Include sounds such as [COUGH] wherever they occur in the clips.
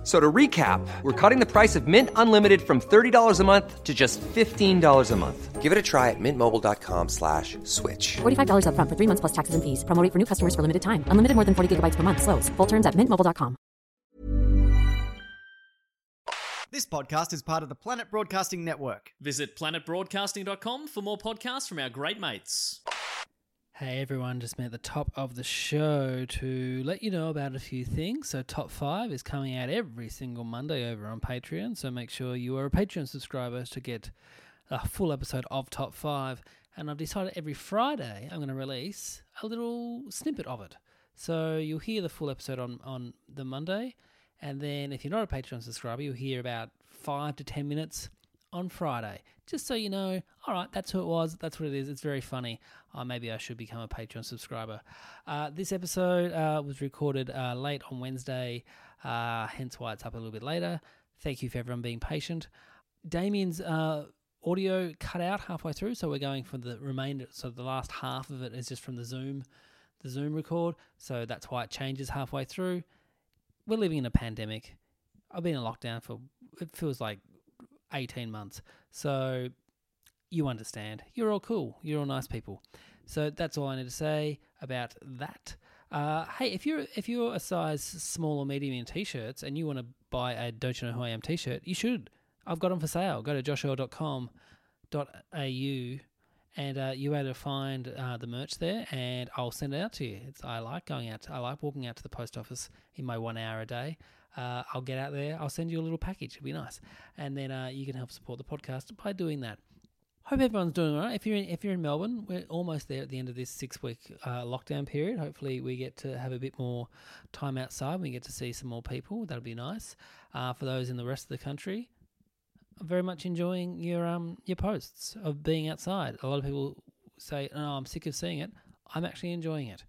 F- So to recap, we're cutting the price of Mint Unlimited from $30 a month to just $15 a month. Give it a try at mintmobile.com slash switch. $45 upfront for three months plus taxes and fees. Promo rate for new customers for limited time. Unlimited more than 40 gigabytes per month. Slows. Full terms at mintmobile.com. This podcast is part of the Planet Broadcasting Network. Visit planetbroadcasting.com for more podcasts from our great mates. Hey everyone, just me at the top of the show to let you know about a few things. So, Top 5 is coming out every single Monday over on Patreon. So, make sure you are a Patreon subscriber to get a full episode of Top 5. And I've decided every Friday I'm going to release a little snippet of it. So, you'll hear the full episode on, on the Monday. And then, if you're not a Patreon subscriber, you'll hear about 5 to 10 minutes on Friday. Just so you know, all right, that's who it was. That's what it is. It's very funny. Uh, maybe I should become a Patreon subscriber. Uh, this episode uh, was recorded uh, late on Wednesday, uh, hence why it's up a little bit later. Thank you for everyone being patient. Damien's uh, audio cut out halfway through, so we're going for the remainder. So the last half of it is just from the Zoom, the Zoom record. So that's why it changes halfway through. We're living in a pandemic. I've been in lockdown for it feels like 18 months. So you understand. You're all cool. You're all nice people. So that's all I need to say about that. Uh, hey, if you're if you're a size small or medium in t-shirts and you want to buy a Don't You Know Who I Am t-shirt, you should. I've got them for sale. Go to joshearl.com.au and uh, you're able to find uh, the merch there, and I'll send it out to you. It's I like going out. I like walking out to the post office in my one hour a day. Uh, I'll get out there. I'll send you a little package. It'll be nice, and then uh, you can help support the podcast by doing that. Hope everyone's doing all right. If you're in, if you're in Melbourne, we're almost there at the end of this six week uh, lockdown period. Hopefully, we get to have a bit more time outside. We get to see some more people. That'll be nice. Uh, for those in the rest of the country, I'm very much enjoying your um your posts of being outside. A lot of people say, "Oh, I'm sick of seeing it." I'm actually enjoying it.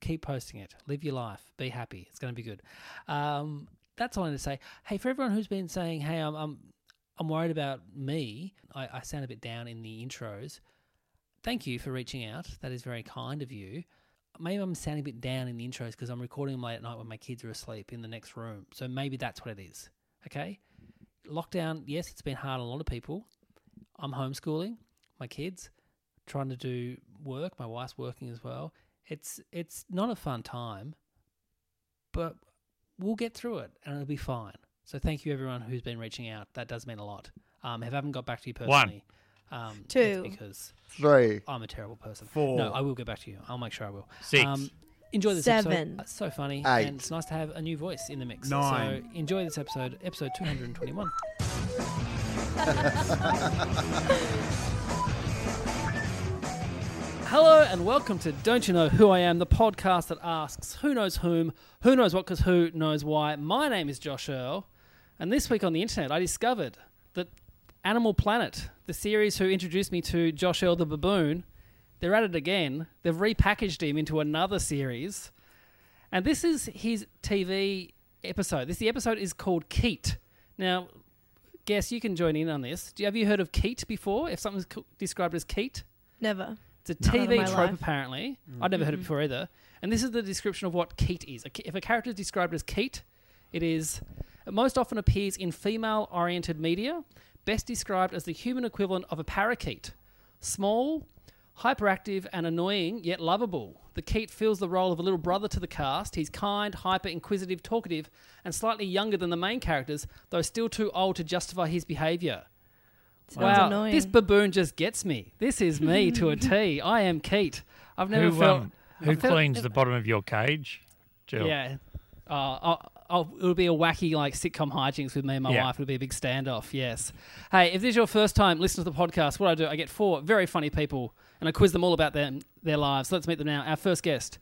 Keep posting it. Live your life. Be happy. It's going to be good. Um, that's all I need to say. Hey, for everyone who's been saying, "Hey, I'm I'm, I'm worried about me," I, I sound a bit down in the intros. Thank you for reaching out. That is very kind of you. Maybe I'm sounding a bit down in the intros because I'm recording them late at night when my kids are asleep in the next room. So maybe that's what it is. Okay lockdown, yes, it's been hard on a lot of people. I'm homeschooling my kids, trying to do work. My wife's working as well. It's it's not a fun time, but we'll get through it and it'll be fine. So thank you everyone who's been reaching out. That does mean a lot. Um, if I haven't got back to you One. personally, um, Two. because Three. I'm a terrible person. Four. No, I will get back to you. I'll make sure I will. Six. Um, enjoy this Seven. episode. It's so funny, Eight. and it's nice to have a new voice in the mix. Nine. So enjoy this episode, episode 221. [LAUGHS] Hello and welcome to Don't You Know Who I Am, the podcast that asks who knows whom, who knows what, because who knows why. My name is Josh Earl, and this week on the internet I discovered that Animal Planet, the series who introduced me to Josh Earl the baboon, they're at it again. They've repackaged him into another series, and this is his TV episode. This the episode is called Keet. Now, guess you can join in on this. Do you, have you heard of Keet before? If something's co- described as Keet, Never. It's a TV trope, life. apparently. I'd never heard it before either. And this is the description of what Keet is. If a character is described as Keet, it is it most often appears in female-oriented media, best described as the human equivalent of a parakeet. Small, hyperactive, and annoying, yet lovable. The Keet fills the role of a little brother to the cast. He's kind, hyper, inquisitive, talkative, and slightly younger than the main characters, though still too old to justify his behaviour. Sounds wow, annoying. this baboon just gets me. This is me to a T. I am Keet. I've never Who, felt. um, who I've felt- cleans the bottom of your cage? Jill. Yeah. Uh, I'll, I'll, it'll be a wacky like sitcom hijinks with me and my Yeah. wife. It'll be a big standoff. Yes. Hey, if this is your first time listening to the podcast, what I do, I get four very funny people and I quiz them all about their their lives. So let's meet them now. Our first guest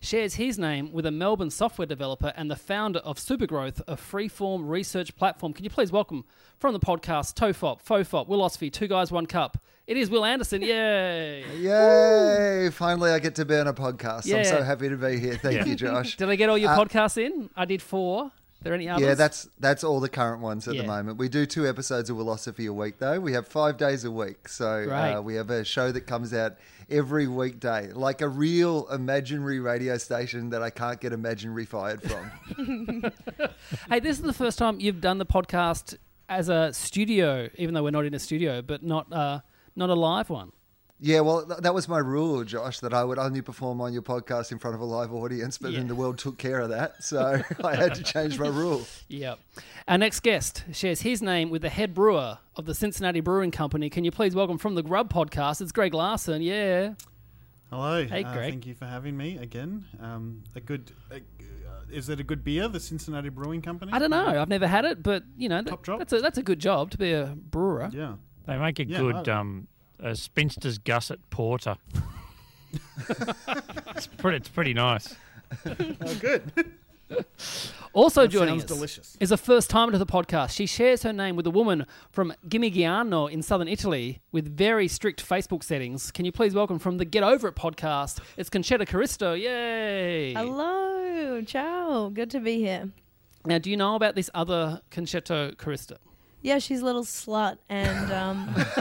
shares his name with a Melbourne software developer and the founder of Supergrowth, a freeform research platform. Can you please welcome from the podcast Tofop, Fofop, Wilosophy, Two Guys, One Cup. It is Will Anderson. Yay! Yay! Finally, I get to be on a podcast. I'm so [LAUGHS] happy to be here. Thank Yeah. you, Josh. Did I get all your Uh, podcasts in? I did four. Are there any others? Yeah, that's that's all the current ones at Yeah. the moment. We do two episodes of Wilosophy a week, though. We have five days a week, so uh, we have a show that comes out every weekday, like a real imaginary radio station that I can't get imaginary fired from. [LAUGHS] Hey, this is the first time you've done the podcast as a studio, even though we're not in a studio, but not uh, not a live one. Yeah, well, th- that was my rule, Josh, that I would only perform on your podcast in front of a live audience. But Yeah. then the world took care of that, so [LAUGHS] [LAUGHS] I had to change my rule. Yep. Our next guest shares his name with the head brewer of the Cincinnati Brewing Company. Can you please welcome from the Grub podcast? It's Greg Larsen. Yeah. Hello. Hey, uh, Greg. thank you for having me again. Um, a good. Uh, is it a good beer, the Cincinnati Brewing Company? I don't know. I've never had it, but you know, that- Top drop? that's a that's a good job to be a brewer. Yeah. They make a Yeah, good I- um, a spinster's gusset porter. [LAUGHS] it's pretty. It's pretty nice. Oh, good. Also That joining sounds us delicious. is a first timer to the podcast. She shares her name with a woman from Gimigliano in southern Italy with very strict Facebook settings. Can you please welcome from the Get Over It podcast? It's Concetta Caristo. Yay! Hello, ciao. Good to be here. Now, do you know about this other Concetta Caristo? Yeah, she's a little slut, and um, [LAUGHS]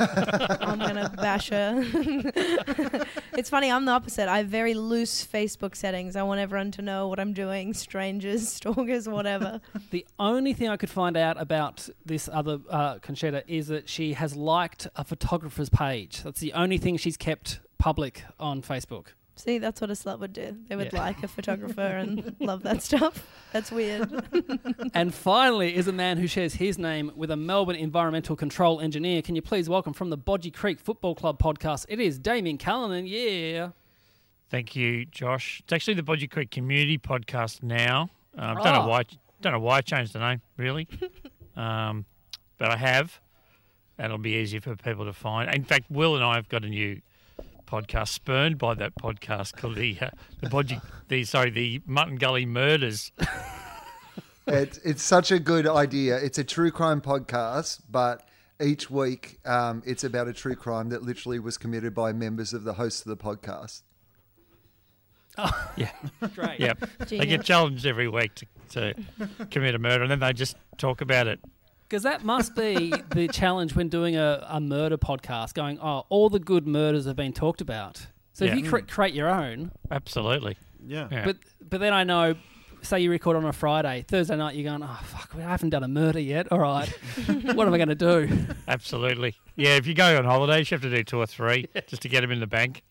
I'm gonna bash her. [LAUGHS] it's funny. I'm the opposite. I have very loose Facebook settings. I want everyone to know what I'm doing, strangers, [LAUGHS] stalkers, whatever. The only thing I could find out about this other uh, Concetta is that she has liked a photographer's page. That's the only thing she's kept public on Facebook. See, that's what a slut would do. They would Yeah. like a photographer and [LAUGHS] love that stuff. That's weird. [LAUGHS] and finally, is a man who shares his name with a Melbourne environmental control engineer. Can you please welcome from the Bodgy Creek Football Club podcast? It is Damien Callanan. Yeah. Thank you, Josh. It's actually the Bodgy Creek Community Podcast now. Um, Don't Oh. know why. Don't know why I changed the name, really. [LAUGHS] um, but I have. That'll be easier for people to find. In fact, Will and I have got a new podcast spurned by that podcast called the uh, the Bodgy the sorry the Mutton Gully Murders. [LAUGHS] It's it's such a good idea. It's a true crime podcast, but each week um, it's about a true crime that literally was committed by members of the hosts of the podcast. Oh. [LAUGHS] Yeah, Great. yep. They get challenged every week to, to commit a murder, and then they just talk about it. Because that must be the challenge when doing a, a murder podcast, going, oh, all the good murders have been talked about. So Yeah. if you cre- create your own, Absolutely. Yeah. Yeah. but but then I know, say you record on a Friday, Thursday night, you're going, oh, fuck, I haven't done a murder yet. All right. [LAUGHS] what am I going to do? Absolutely. Yeah, if you go on holidays, you have to do two or three [LAUGHS] just to get them in the bank.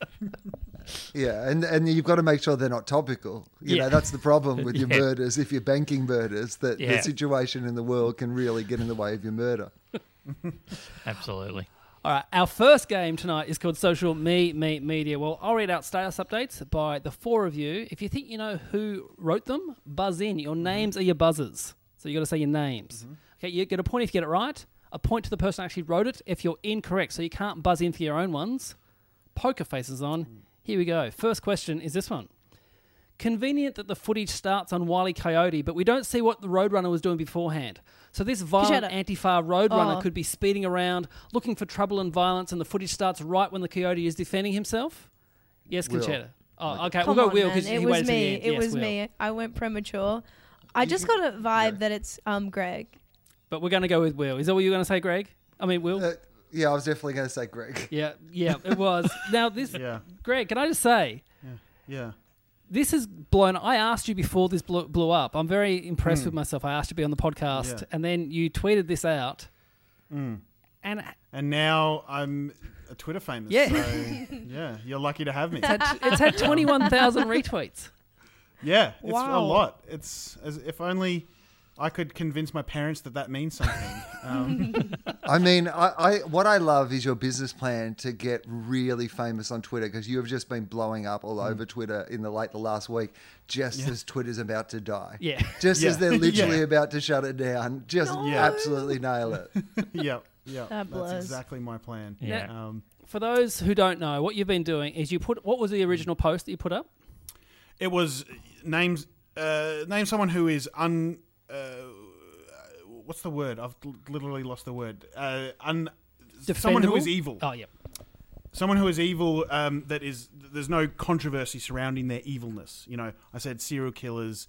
[LAUGHS] Yeah, and and you've got to make sure they're not topical. You Yeah. know, that's the problem with your [LAUGHS] Yeah. murders. If you're banking murders, that Yeah. the situation in the world can really get in the way of your murder. [LAUGHS] Absolutely. All right, our first game tonight is called Social Me Me Media. Well, I'll read out status updates by the four of you. If you think you know who wrote them, buzz in. Your mm-hmm. names are your buzzers, so you got to say your names. Mm-hmm. Okay, you get a point if you get it right. A point to the person who actually wrote it if you're incorrect. So you can't buzz in for your own ones. Poker faces on. Mm. Here we go. First question is this one. Convenient that the footage starts on Wile E. Coyote, but we don't see what the Roadrunner was doing beforehand. So this violent Kajeta. Antifa Roadrunner Oh. could be speeding around, looking for trouble and violence, and the footage starts right when the coyote is defending himself. Yes, Will. Concetta. Oh, okay. Come we'll go on, Will man. because it he was waited till the me. end. It Yes, was Will. me. I went premature. I just got a vibe that it's um Greg. But we're going to go with Will. Is that what you're going to say, Greg? I mean, Will. Uh, yeah, I was definitely going to say Greg. [LAUGHS] yeah, yeah, it was. now this, [LAUGHS] Yeah. Greg. Can I just say? Yeah. yeah. this has blown. I asked you before this blew, blew up. I'm very impressed hmm. with myself. I asked you to be on the podcast, Yeah. and then you tweeted this out. Mm. And And now I'm a Twitter famous. Yeah. So, yeah. You're lucky to have me. it's had, it's had 21,000 retweets. Yeah. It's a lot. It's as if only I could convince my parents that that means something. [LAUGHS] Um, I mean, I, I what I love is your business plan to get really famous on Twitter because you have just been blowing up all over Twitter in the late the last week, just as Twitter's about to die. Yeah. [LAUGHS] Just as they're literally Yeah. about to shut it down. Just Yeah. absolutely nail it. [LAUGHS] yeah. Yeah. That That's exactly my plan. Yeah. Um, For those who don't know, what you've been doing is you put. What was the original post that you put up? It was names. Uh, name someone who is un. Uh, what's the word? I've literally lost the word. Uh, un. Someone who is evil. Oh, yeah. Someone who is evil. Um, that is. There's no controversy surrounding their evilness. You know, I said serial killers,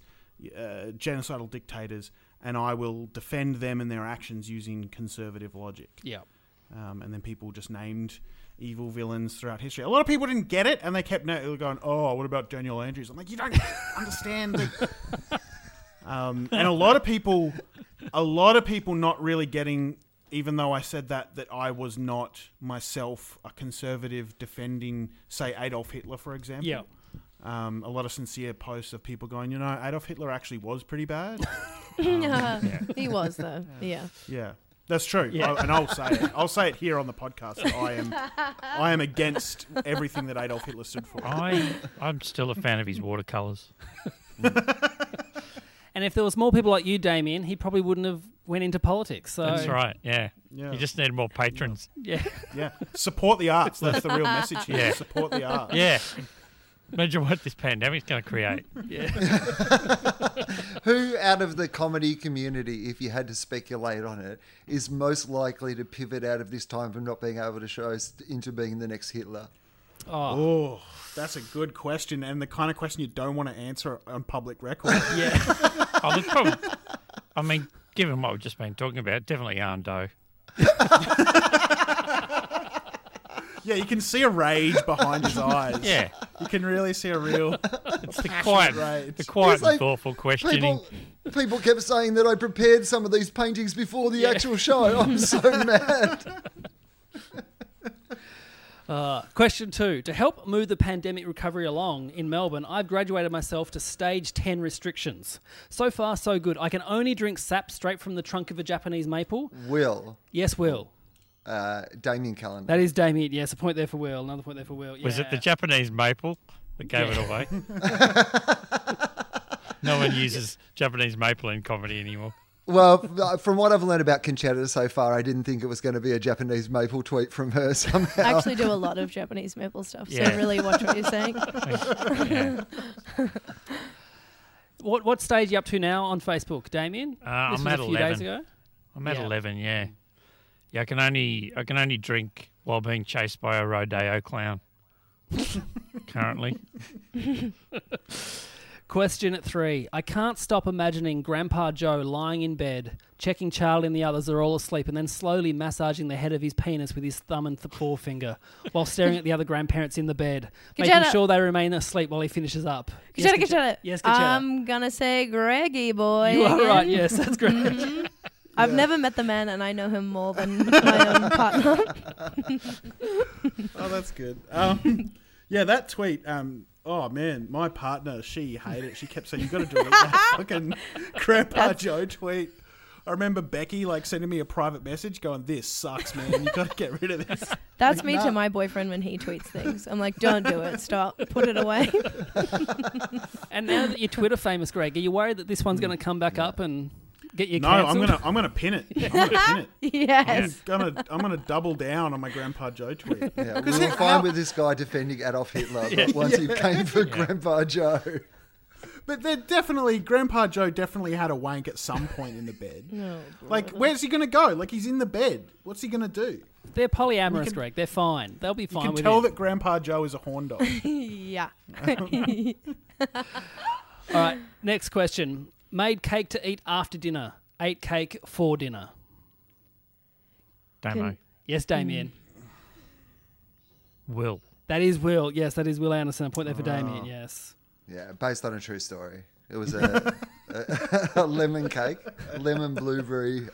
uh, genocidal dictators, and I will defend them and their actions using conservative logic. Yeah. Um, and then people just named evil villains throughout history. A lot of people didn't get it, and they kept going, "Oh, what about Daniel Andrews?" I'm like, you don't [LAUGHS] understand. The... um, and a lot of people, a lot of people not really getting. Even though I said that, that I was not myself a conservative defending, say, Adolf Hitler, for example. Yeah. Um, a lot of sincere posts of people going, you know, Adolf Hitler actually was pretty bad. [LAUGHS] He was though. Yeah. Yeah, that's true. Yeah. I- and I'll say it. I'll say it here on the podcast. that I am, I am against everything that Adolf Hitler stood for. I I'm still a fan of his watercolors. [LAUGHS] [LAUGHS] And if there was more people like you, Damien, he probably wouldn't have went into politics. So That's right. Yeah. Yeah. You just need more patrons. Yeah. [LAUGHS] Yeah, support the arts. That's the real message here. Yeah. Support the arts. Yeah. Imagine what this pandemic's going to create. Yeah. [LAUGHS] Who out of the comedy community, if you had to speculate on it, is most likely to pivot out of this time from not being able to show us into being the next Hitler? Oh, Oh, that's a good question, and the kind of question you don't want to answer on public record. [LAUGHS] yeah. Oh, look, probably, I mean, given what we've just been talking about, definitely Arndo. [LAUGHS] yeah, you can see a rage behind his eyes. Yeah. you can really see a real. It's the quiet, rage. the quiet It's like thoughtful questioning. People, people kept saying that I prepared some of these paintings before the actual show. I'm so [LAUGHS] mad. Uh, question two. To help move the pandemic recovery along in Melbourne, I've graduated myself to stage 10 restrictions. So far, so good. I can only drink sap straight from the trunk of a Japanese maple. Will, Yes, Will. uh, Damien Callan. That is Damien. Yes, a point there for Will. Another point there for Will. Was it the Japanese maple that gave Yeah. it away? [LAUGHS] no one uses Japanese maple in comedy anymore. Well, uh, from what I've learned about Concetta so far, I didn't think it was going to be a Japanese maple tweet from her somehow. I actually do a lot of Japanese maple stuff, so Yeah. really watch what you're saying. [LAUGHS] Yeah. [LAUGHS] What what stage are you up to now on Facebook, Damien? Uh, this I'm was at a few days 11. ago. I'm at Yeah. eleven. Yeah, yeah. I can only I can only drink while being chased by a rodeo clown. [LAUGHS] Currently, Question three. I can't stop imagining Grandpa Joe lying in bed, checking Charlie and the others are all asleep, and then slowly massaging the head of his penis with his thumb and th- forefinger while staring at the other grandparents in the bed, [LAUGHS] making Concetta. sure they remain asleep while he finishes up. Yes, Concetta, Conche- Concetta. Yes, Concetta. I'm gonna say Greggy boy. you are right. Yes, [LAUGHS] that's great. Mhm. [LAUGHS] I've never met the man, and I know him more than my own partner. Oh, that's good. Um, yeah, that tweet. Um, oh man, my partner, she hated it. She kept saying, "You got to delete that [LAUGHS] fucking Grandpa Joe tweet." I remember Becky like sending me a private message going, "This sucks, man. You got to get rid of this." [LAUGHS] That's Like, me nah. to my boyfriend when he tweets things. I'm like, don't do it. Stop. Put it away. [LAUGHS] and now that you're Twitter famous, Greg, are you worried that this one's hmm. going to come back up and get you No, I'm cancelled? gonna I'm gonna pin it. I'm gonna pin [LAUGHS] it. yes. I'm gonna I'm gonna double down on my Grandpa Joe tweet. Yeah, we were fine with this guy defending Adolf Hitler, but once he [LAUGHS] came for Grandpa Joe. But they're definitely Grandpa Joe definitely had a wank at some point in the bed. [LAUGHS] Oh, no, Like, where's he gonna go? Like, he's in the bed. What's he gonna do? They're polyamorous, can- Greg. They're fine. They'll be fine. You can with tell it. that Grandpa Joe is a horn dog. yeah. All right, next question. Made cake to eat after dinner. Ate cake for dinner. don't know. Yes, Damien. Mm. Will That is Will. Yes, that is Will Anderson. A point there for Oh. Damien. Yes. Yeah, based on a true story. It was a, a, [LAUGHS] a lemon cake, lemon blueberry,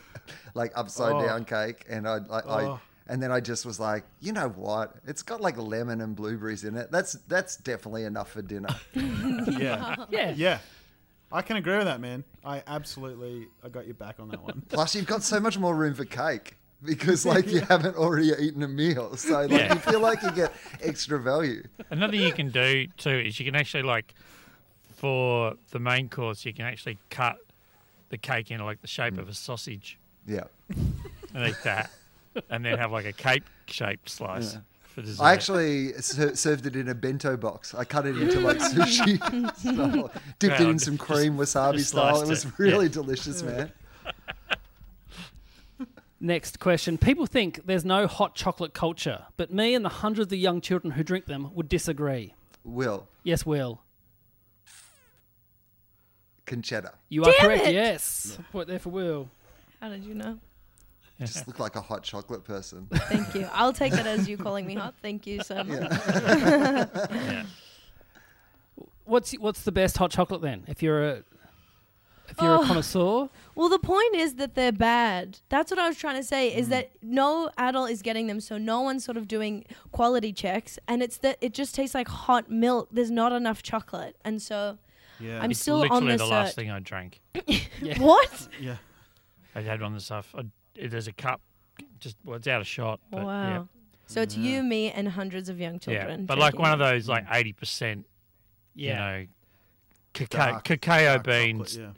like upside Oh. down cake, and I, I, I Oh. and then I just was like, you know what? It's got like lemon and blueberries in it. That's that's definitely enough for dinner. [LAUGHS] yeah. Yeah. Yeah. I can agree with that, man. I absolutely I got you back on that one. [LAUGHS] Plus, you've got so much more room for cake because like you [LAUGHS] haven't already eaten a meal, so like Yeah. you feel like you get extra value. Another thing you can do too is you can actually like for the main course you can actually cut the cake into like the shape of a sausage Yeah. and eat that, and then have like a cake shaped slice for dessert. I actually ser- served it in a bento box. I cut it into like [LAUGHS] sushi style, dipped it in some just- cream wasabi just style. It was really yeah. delicious, man. [LAUGHS] Next question. People think there's no hot chocolate culture, but me and the hundreds of young children who drink them would disagree. Will Yes, Will. Conchetta You are correct. it! Yes. Point there for Will. How did you know? Just look like a hot chocolate person. Thank you. [LAUGHS] I'll take that as you calling me hot. Thank you so much. yeah. [LAUGHS] What's what's the best hot chocolate then? If you're a if you're Oh. a connoisseur, Well, the point is that they're bad. That's what I was trying to say. Mm. Is that no adult is getting them, so no one's sort of doing quality checks, and it's that it just tastes like hot milk. There's not enough chocolate, and so Yeah. I'm It's still literally on the the last thing I drank. [LAUGHS] What? yeah. I had one of the stuff. I, there's a cup, just well, it's out of shot. But wow. Yeah. So it's mm-hmm. you, me, and hundreds of young children. Yeah, children. but like one of those like eighty percent, yeah. you know, cacao, Dark- cacao dark beans chocolate,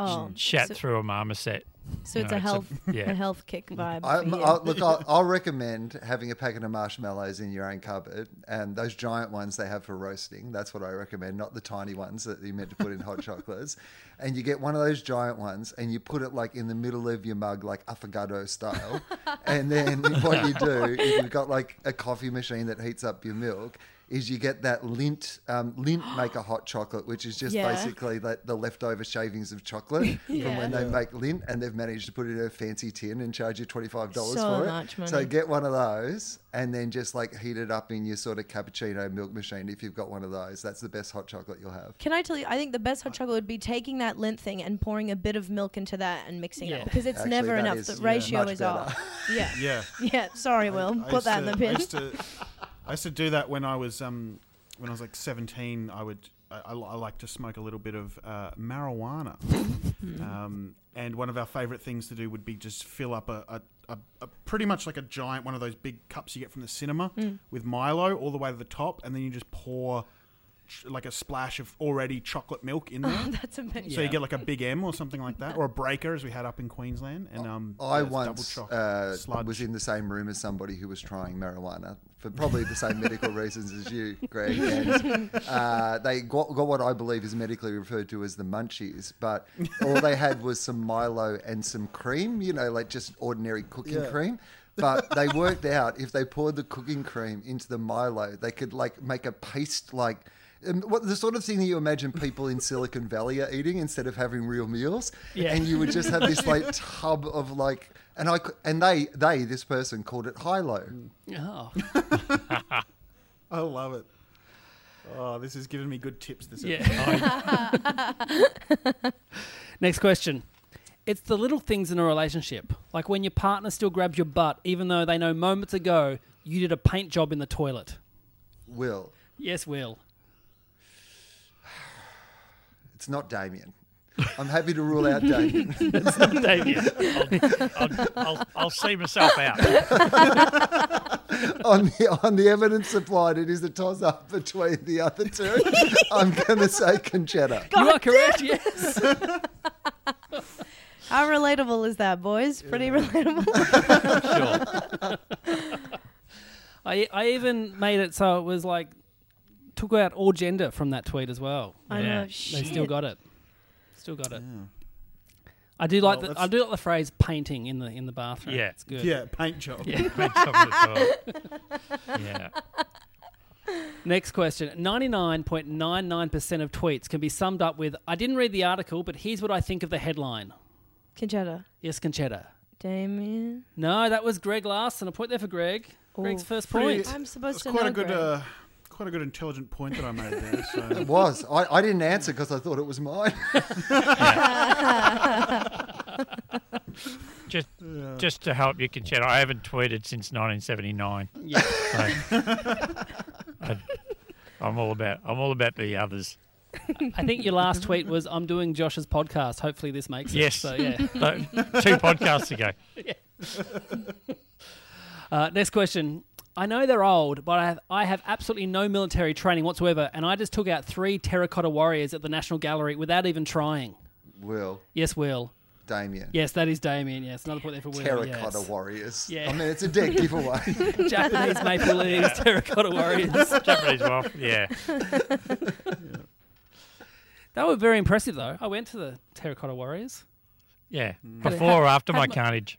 Oh, shat so, through a marmoset. so it's No, a it's a- health, [LAUGHS] yeah. a health kick vibe. I, I'll, look, I'll, [LAUGHS] I'll recommend having a packet of marshmallows in your own cupboard, and those giant ones they have for roasting. That's what I recommend, not the tiny ones that you meant to put in hot [LAUGHS] chocolates. And you get one of those giant ones, and you put it like in the middle of your mug, like affogato style. and then what you do, if you've got like a coffee machine that heats up your milk. Is you get that Lindt um, Lindt [GASPS] maker hot chocolate, which is just Yeah. basically like the leftover shavings of chocolate [LAUGHS] from when they make Lindt, and they've managed to put it in a fancy tin and charge you twenty five dollars So for it. much So get one of those and then just like heat it up in your sort of cappuccino milk machine if you've got one of those. That's the best hot chocolate you'll have. Can I tell you? I think the best hot chocolate would be taking that Lindt thing and pouring a bit of milk into that and mixing Yeah. it because it's Actually, never enough. is, The ratio much is better. off. [LAUGHS] Yeah. Yeah. [LAUGHS] Yeah. Sorry, Will. I Put used that in the bin. Used, to, I used to do that when I was um, when I was like seventeen. I would I, I, I like to smoke a little bit of uh, marijuana, [LAUGHS] um, and one of our favourite things to do would be just fill up a, a, a, a pretty much like a giant one of those big cups you get from the cinema with Milo all the way to the top, and then you just pour. ch- Like a splash of already chocolate milk in there, [LAUGHS] That's amazing. so you get like a big M or something like that, or a breaker as we had up in Queensland. And um, I yeah, once uh, was in the same room as somebody who was trying marijuana for probably the same medical reasons as you, Greg. [LAUGHS] And uh, they got, got what I believe is medically referred to as the munchies, but all they had was some Milo and some cream, you know, like just ordinary cooking cream. But they worked out if they poured the cooking cream into the Milo, they could like make a paste like. Um, what the sort of thing that you imagine people in Silicon Valley are eating instead of having real meals, Yeah. and you would just have this like [LAUGHS] tub of like, and I and they they this person called it high-low. Oh. [LAUGHS] I love it. Oh, this has given me good tips this Yeah. episode. [LAUGHS] [LAUGHS] Next question. It's the little things in a relationship, like when your partner still grabs your butt, even though they know moments ago you did a paint job in the toilet. Will Yes, Will. [SIGHS] it's not Damien. I'm happy to rule out Damien. [LAUGHS] Damien. I'll, I'll, I'll see myself out. [LAUGHS] on the on the evidence supplied, it is a toss up between the other two. [LAUGHS] I'm going to say Concetta. you are correct, yes. How relatable is that, boys? Pretty relatable. Sure. I, I even made it so it was like, took out all gender from that tweet as well. I Yeah. know. They still got it. Still got it. I do like Well, the I that's- do like the phrase painting in the in the bathroom. Yeah. it's good. Yeah, paint job. Yeah. [LAUGHS] Paint job in the. Yeah. Next question. 99.99% of tweets can be summed up with I didn't read the article, but here's what I think of the headline. Concetta. Yes, Concetta. Damien. No, that was Greg Larsen. A point there for Greg. Greg's Oh, first pretty- point. I'm supposed It's to quite know. a good, Greg. uh, quite a good intelligent point that I made there. So [LAUGHS] It was. I, I didn't answer because I thought it was mine. [LAUGHS] Just, just to help you, Concetta, I haven't tweeted since 1979. Yeah. So, [LAUGHS] I, I'm all about, I'm all about the others. I think your last tweet was I'm doing Josh's podcast. Hopefully this makes Yes. it. So yeah. So, two podcasts ago. Uh, next question. I know they're old, but I have, I have absolutely no military training whatsoever, and I just took out three terracotta warriors at the National Gallery without even trying. Will. Yes, Will. Damien. Yes, that is Damien. Yes, another point there for Will. Terracotta yes. Warriors. Yeah. I mean, it's a dead giveaway. [LAUGHS] [LAUGHS] Japanese Maple Leafs, Terracotta Warriors. [LAUGHS] Japanese wolf. Yeah. They were very impressive, though. I went to the Terracotta Warriors. Yeah. Mm. Before or after my my- carnage?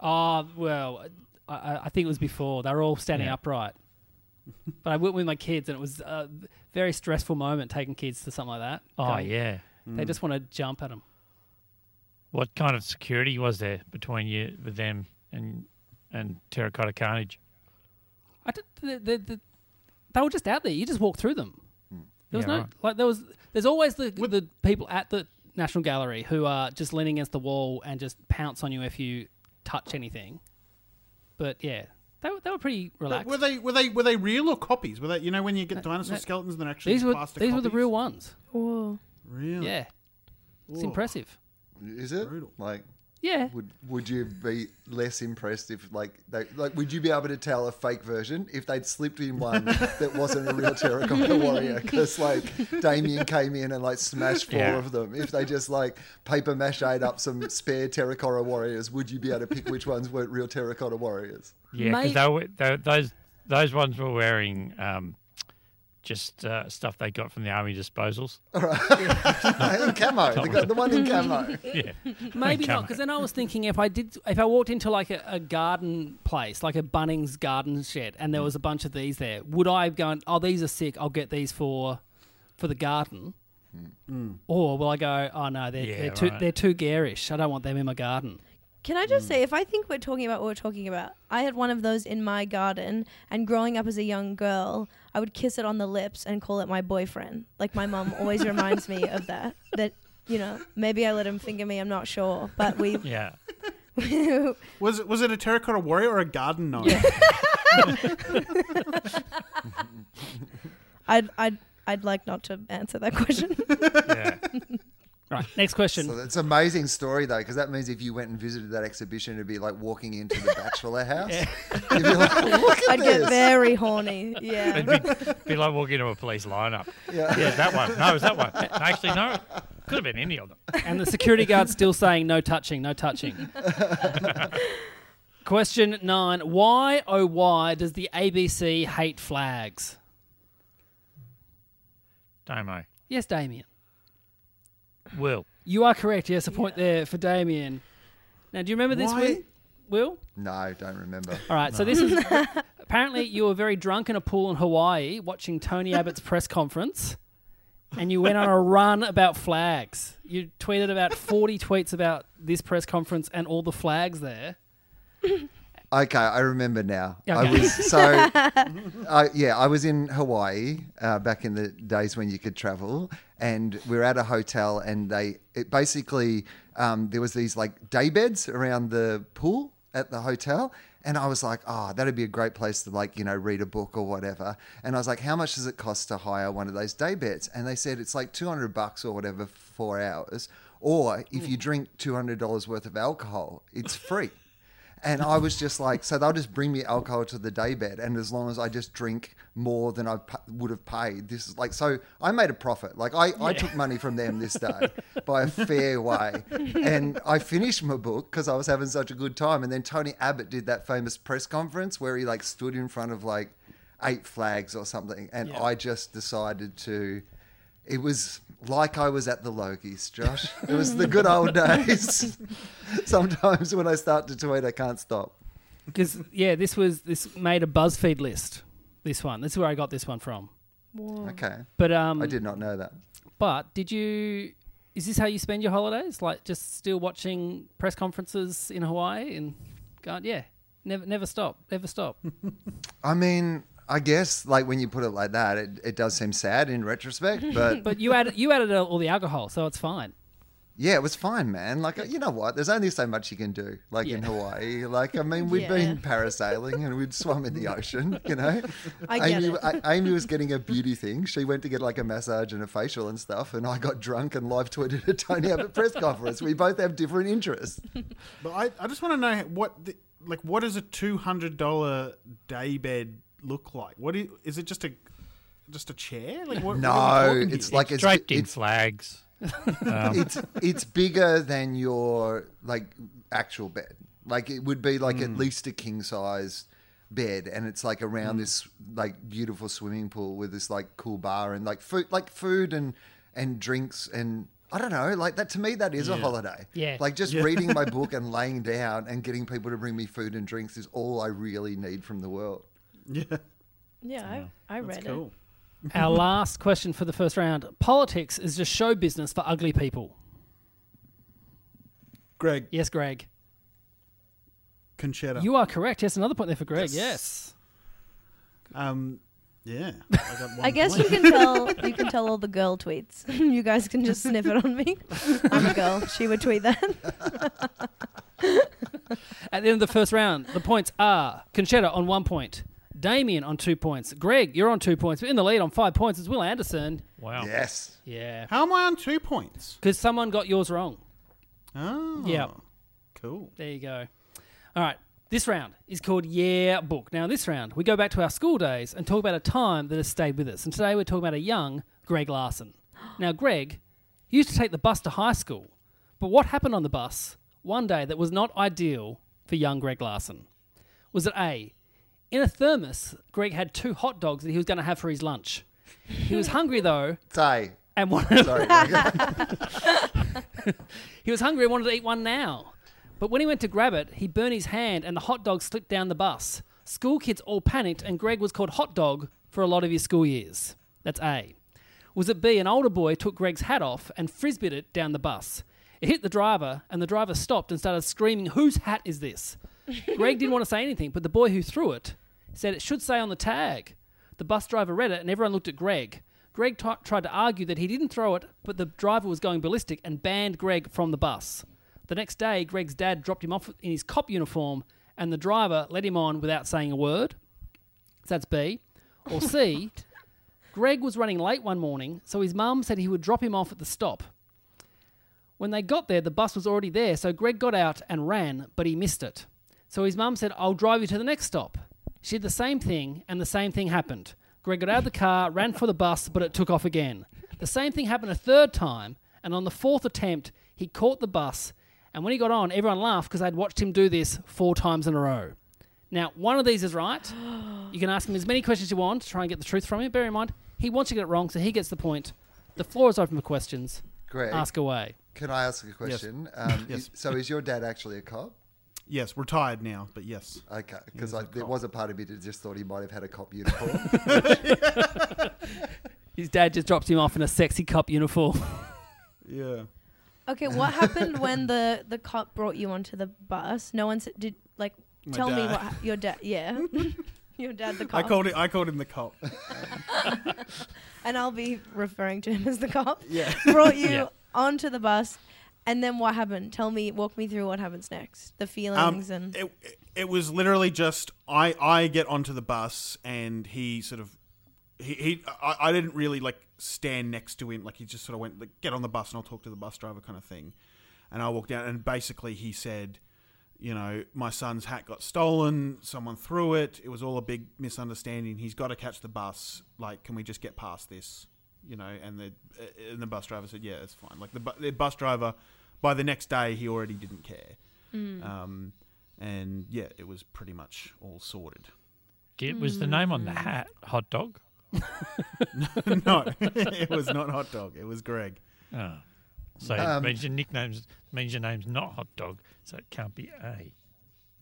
Oh well, I- I, I think it was before. They were all standing Yeah. upright. But I went with my kids, and it was a very stressful moment taking kids to something like that. Oh, Going- yeah. They mm. just want to jump at them. What kind of security was there between you with them and and Terracotta Carnage? I did, the, the, the, they were just out there. You just walk through them. Hmm. There was Yeah, no right. like there was. There's always the the people at the National Gallery who are just leaning against the wall and just pounce on you if you touch anything. But yeah, they were, they were pretty But relaxed. were they were they were they real or copies? Were they you know when you get dinosaur no. skeletons and they're actually these were plaster these were the real ones. Whoa. Really? Yeah, it's impressive. Is it? Like, Yeah. Would Would you be less impressed if, like, they, like, would you be able to tell a fake version if they'd slipped in one [LAUGHS] that wasn't a real terracotta warrior? Because like Damien came in and like smashed four Yeah. of them. If they just like paper mache'd up some spare terracotta warriors, would you be able to pick which ones weren't real terracotta warriors? Yeah, because they were, they, those those ones were wearing um, just uh, stuff they got from the army disposals. [LAUGHS] [LAUGHS] in camo, they got the one in camo. [LAUGHS] Yeah, Maybe not, because then I was thinking if I did, if I walked into like a, a garden place, like a Bunnings garden shed, and Mm. there was a bunch of these there, would I have gone, oh, these are sick, I'll get these for for the garden? Or will I go, oh no, they're, Mm. Yeah, they're too right. they're too garish. I don't want them in my garden. Can I just say, if I think we're talking about what we're talking about, I had one of those in my garden, and growing up as a young girl, I would kiss it on the lips and call it my boyfriend. Like my mum always reminds me of that. That you know, maybe I let him finger me. I'm not sure, but we. yeah. [LAUGHS] Was it was it a terracotta warrior or a garden gnome? [LAUGHS] I'd I'd I'd like not to answer that question. Yeah. Right, next question. So it's an amazing story though, because that means if you went and visited that exhibition, it'd be like walking into the bachelor [LAUGHS] house. You'd be like, look at I'd this. get very horny. Yeah. It'd be, be like walking into a police lineup. Yeah. Yeah, that one. No, it was that one. Actually, no. Could have been any of them. and the security guard's still saying no touching, no touching. [LAUGHS] Question nine: Why oh why does the ABC hate flags? Damo. Yes, Damien. Will. You are correct. Yes, a point there for Damien. Now, do you remember this, Why? Will? Will? No, don't remember. All right. So this is [LAUGHS] apparently you were very drunk in a pool in Hawaii watching Tony Abbott's press conference, and you went on a [LAUGHS] run about flags. You tweeted about forty tweets about this press conference and all the flags there. Okay, I remember now. I was so, [LAUGHS] I, yeah, I was in Hawaii uh, back in the days when you could travel, and we were at a hotel, and they it basically um, there was these like day beds around the pool at the hotel. And I was like, oh, that'd be a great place to like, you know, read a book or whatever. And I was like, how much does it cost to hire one of those day beds? And they said it's like 200 bucks or whatever for four hours. Or if you drink $200 worth of alcohol, it's free. And I was just like, so they'll just bring me alcohol to the daybed, and as long as I just drink more than I would have paid, this is like, so I made a profit. Like I, I took money from them this day [LAUGHS] by a fair way, and I finished my book because I was having such a good time. And then Tony Abbott did that famous press conference where he like stood in front of like eight flags or something, and I just decided to. It was like I was at the Logies, Josh. It was the good old days. [LAUGHS] Sometimes when I start to tweet, I can't stop. Because yeah, this was this made a BuzzFeed list. This one. This is where I got this one from. Okay. But um, I did not know that. But did you? Is this how you spend your holidays? Like just still watching press conferences in Hawaii and going, yeah, never never stop, never stop. [LAUGHS] I mean, I guess like when you put it like that, it, it does seem sad in retrospect, [LAUGHS] but but you added you added all the alcohol, so it's fine. yeah, it was fine, man. Like you know what? There's only so much you can do. Like in Hawaii, like I mean, we'd [LAUGHS] Yeah. been parasailing and we'd swum in the ocean. You know, [LAUGHS] I get Amy, it. I, Amy was getting a beauty thing. She went to get like a massage and a facial and stuff, and I got drunk and live tweeted a Tony Abbott press conference. We both have different interests. But I, I just want to know what the, like what does a two hundred dollar day bed look like? What is, is it? Just a just a chair? Like what, what are No, talking it's here? like it's Draped in it's flags. Um, [LAUGHS] it's it's bigger than your like actual bed. Like it would be like at least a king size bed, and it's like around this like beautiful swimming pool with this like cool bar and like food, like food and and drinks and. I don't know, like that to me, that is a holiday. Yeah. Like just reading my [LAUGHS] book and laying down and getting people to bring me food and drinks is all I really need from the world. [LAUGHS] Yeah, Yeah, I, I that's read cool. [LAUGHS] Our last question for the first round: Politics is just show business for ugly people. Greg Yes, Greg. Concetta. You are correct. Yes, another point there for Greg. Yes. um, yeah. I, got one [LAUGHS] I guess point. you can tell you can tell all the girl tweets. you guys can just sniff it on me. I'm a girl. She would tweet that. At the end of the first round, the points are Concetta on one point, Damien on two points, Greg, you're on two points, but in the lead on five points is Will Anderson. wow. Yes. Yeah. How am I on two points? Because someone got yours wrong. Oh, Yeah. cool. There you go. All right. This round is called Yeah Book. Now, in this round, we go back to our school days and talk about a time that has stayed with us. And today we're talking about a young Greg Larsen. [GASPS] Now, Greg used to take the bus to high school, but what happened on the bus one day that was not ideal for young Greg Larsen? Was it A? In a thermos, Greg had two hot dogs that he was going to have for his lunch. He was hungry though, Say, and wanted [LAUGHS] sorry. [LAUGHS] he was hungry and wanted to eat one now. But when he went to grab it, he burned his hand and the hot dog slipped down the bus. School kids all panicked and Greg was called Hot Dog for a lot of his school years. That's A. Was it B? An older boy took Greg's hat off and frisbeed it down the bus. It hit the driver and the driver stopped and started screaming, Whose hat is this? Greg didn't want to say anything, but the boy who threw it said it should say on the tag. The bus driver read it and everyone looked at Greg. Greg t- tried to argue that he didn't throw it, but the driver was going ballistic and banned Greg from the bus. The next day, Greg's dad dropped him off in his cop uniform, and the driver let him on without saying a word. So that's B. Or C. [LAUGHS] Greg was running late one morning, so his mum said he would drop him off at the stop. When they got there, the bus was already there, so Greg got out and ran, but he missed it. So his mum said, I'll drive you to the next stop. She did the same thing, and the same thing happened. Greg got out of the car, ran for the bus, but it took off again. The same thing happened a third time, and on the fourth attempt, he caught the bus, and when he got on, everyone laughed because they'd watched him do this four times in a row. Now, one of these is right. You can ask him as many questions you want to try and get the truth from him. Bear in mind, he wants to get it wrong, so he gets the point. The floor is open for questions. Greg, Ask away. can I ask a question? Um, [LAUGHS] Yes. is- so is your dad actually a cop? Yes, retired now, but yes. Okay, because is there was a part of me that just thought he might have had a cop uniform. [LAUGHS] [LAUGHS] His dad just dropped him off in a sexy cop uniform. [LAUGHS] Yeah. Okay, what happened when the the cop brought you onto the bus? No one said, did like My tell me dad. what ha- your dad. Yeah, your dad the cop I cop. called it. I called him the cop. and I'll be referring to him as the cop. Yeah. Brought you Yeah. onto the bus, and then what happened? Tell me, walk me through what happens next. The Um, feelings and it, it was literally just I I get onto the bus and he sort of he, he I, I didn't really like stand next to him like he just sort of went like get on the bus and I'll talk to the bus driver kind of thing, and I walked down and basically he said. You know, my son's hat got stolen. Someone threw it. It was all a big misunderstanding. He's got to catch the bus. Like, can we just get past this? You know, and the and the bus driver said, "Yeah, it's fine." Like the bu- the bus driver, by the next day, he already didn't care. Um, and yeah, it was pretty much all sorted. It was the name on the hat, hot dog. [LAUGHS] no, [LAUGHS] [LAUGHS] it was not hot dog. It was Greg. Oh. So Um, it means your nickname's means your name's not hot dog, so it can't be A.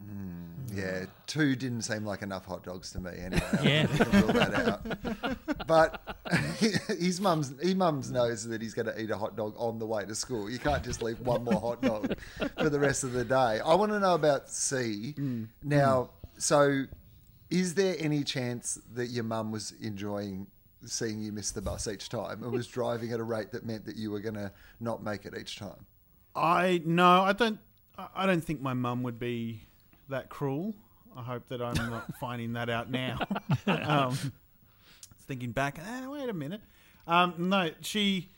Mm. yeah, two didn't seem like enough hot dogs to me anyway. Yeah. Rule that out. But [LAUGHS] his mum's his mum's knows that he's going to eat a hot dog on the way to school. You can't just leave one more hot dog for the rest of the day. I want to know about C. Mm. Now, mm. so is there any chance that your mum was enjoying seeing you miss the bus each time and was driving at a rate that meant that you were going to not make it each time? I no, I don't. I- I don't think my mum would be that cruel. I hope that I'm not [LAUGHS] finding that out now. [LAUGHS] um, thinking back, eh, wait a minute. Um, no, she,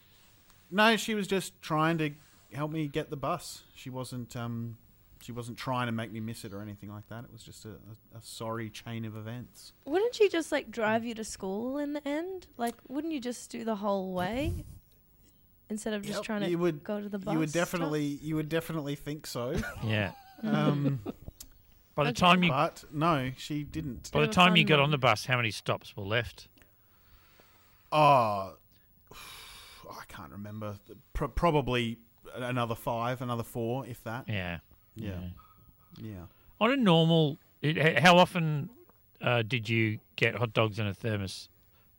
no, she was just trying to help me get the bus. She wasn't. Um, she wasn't trying to make me miss it or anything like that. It was just a, a, a sorry chain of events. wouldn't she just like drive you to school in the end? Like, wouldn't you just do the whole way? instead of just Yep, trying to you would go to the bus. You would stop? definitely, you would definitely think so. Yeah. Um, [LAUGHS] By the Okay. time you but no, she didn't. by the time you got on the bus, how many stops were left? Oh, [SIGHS] I can't remember. Pro- probably another five, another four, if that. Yeah. Yeah. Yeah. On a normal, it, how often uh, did you get hot dogs in a thermos?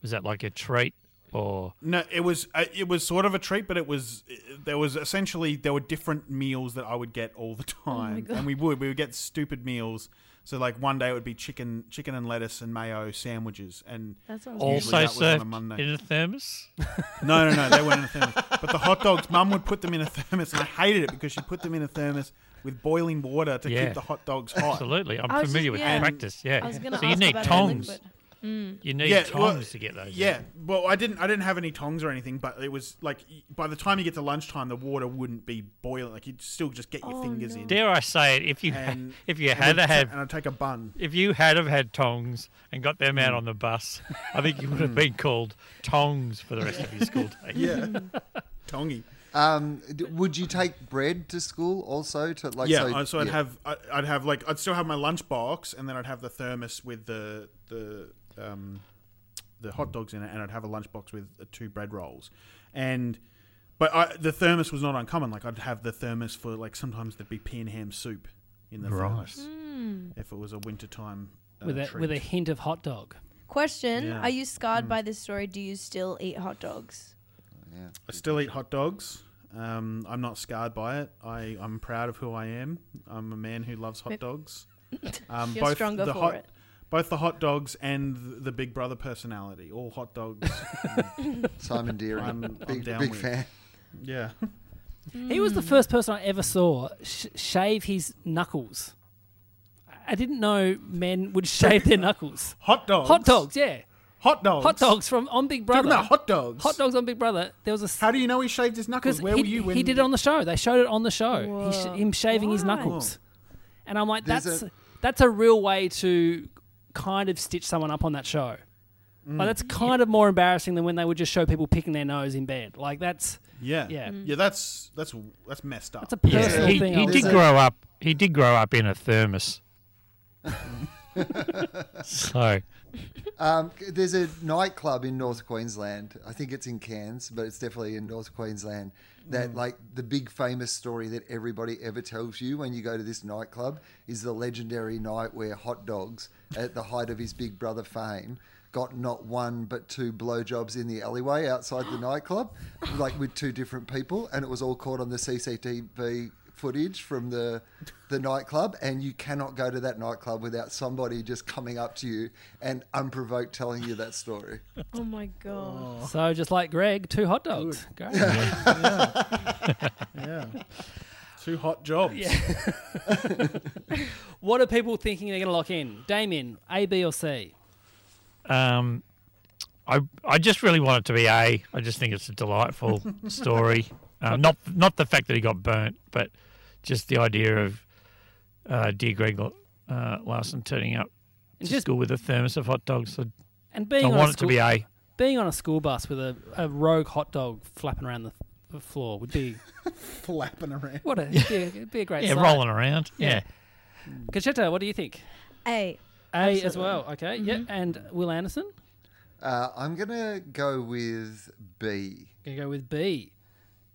Was that like a treat or? No, it was uh, it was sort of a treat, but it was there was essentially there were different meals that I would get all the [LAUGHS] time, God. and we would we would get stupid meals So like one day it would be chicken chicken and lettuce and mayo sandwiches, and That sounds Usually Also that was on a served Monday. in a thermos. [LAUGHS] no no no they weren't in a thermos. But the hot dogs, Mum would put them in a thermos, and I hated it because she put them in a thermos with boiling water to Yeah. keep the hot dogs hot. Absolutely, I'm I was familiar just- with yeah. practice. Yeah, I was gonna so you ask need about that tongs. liquid. Mm. You need Yeah, tongs well, to get those. Yeah, out. well, I didn't. I didn't have any tongs or anything, but it was like by the time you get to lunchtime, the water wouldn't be boiling. Like you'd still just get your Oh, fingers no. in. Dare I say it? If you And- [LAUGHS] if you and had I'd to have and I'd take a bun. if you had have had tongs and got them Mm. out on the bus, I think you would have been called tongs for the rest of your school [LAUGHS] day. Yeah, tongy. Um, would you take bread to school also? To like, yeah, so, I- so I'd yeah. have I- I'd have like I'd still have my lunch box, and then I'd have the thermos with the the um, the hot dogs in it, and I'd have a lunchbox with uh, two bread rolls, and but I, the thermos was not uncommon. Like I'd have the thermos for like sometimes there'd be pea and ham soup in the Right. thermos Mm. if it was a wintertime uh, with a treat. with a hint of hot dog. Question: Yeah. Are you Mm. scarred by this story? Do you still eat hot dogs? Yeah. I still eat hot dogs. Um, I'm not scarred by it. I, I'm proud of who I am. I'm a man who loves hot Maybe- dogs. [LAUGHS] Um, You're stronger the for hot, it. Both the hot dogs and the Big Brother personality. All hot dogs. [LAUGHS] [LAUGHS] Simon Deering, I'm- I'm big down big with. fan. yeah. He was the hmm. first person I ever saw sh- shave his knuckles. I didn't know men would shave their knuckles. [LAUGHS] Hot dogs. Hot dogs, yeah. Hot dogs. Hot dogs from on Big Talking Brother. about hot dogs. Hot dogs on Big Brother. There was a How do you know he shaved his knuckles? Where he, were you when he did it on the show. They showed it on the show. He sh- him shaving his knuckles, and I'm like, There's that's a- that's a real way to kind of stitch someone up on that show. Mm. Like that's kind of more embarrassing than when they would just show people picking their nose in bed. Like that's Yeah. Yeah. Yeah. That's that's that's messed up. that's a Yeah, personal he, thing. he I did would grow up. He did grow up in a thermos. [LAUGHS] so Um, there's a nightclub in North Queensland. I think it's in Cairns, but it's definitely in North Queensland. That like the big famous story that everybody ever tells you when you go to this nightclub is the legendary night where Hot Dogs, at the height of his Big Brother fame, got not one but two blowjobs in the alleyway outside the [GASPS] nightclub, like with two different people, and it was all caught on the CCTV footage from the the nightclub and you cannot go to that nightclub without somebody just coming up to you and unprovoked telling you that story. [LAUGHS] Oh my god! So just like Greg, two hot dogs. Great. [LAUGHS] yeah. Two hot jobs. What are people thinking they're going to lock in? Damien, A, B, or C? um, I I just really want it to be A. I just think it's a delightful story. [LAUGHS] Uh, not not the fact that he got burnt, but just the idea of uh, dear Greg uh, Larsen turning up And to just- school with a thermos of hot dogs. I, And being I on want a it to be A. being on a school bus with a, a rogue hot dog flapping around the, the floor would be [LAUGHS] Flapping around. what a it'd be a, it'd be a great Yeah, sight. rolling around. Yeah. Concetta, what do you think? A. A as well. Okay. Yeah. And Will Anderson, Uh, I'm gonna go with B. gonna go with B,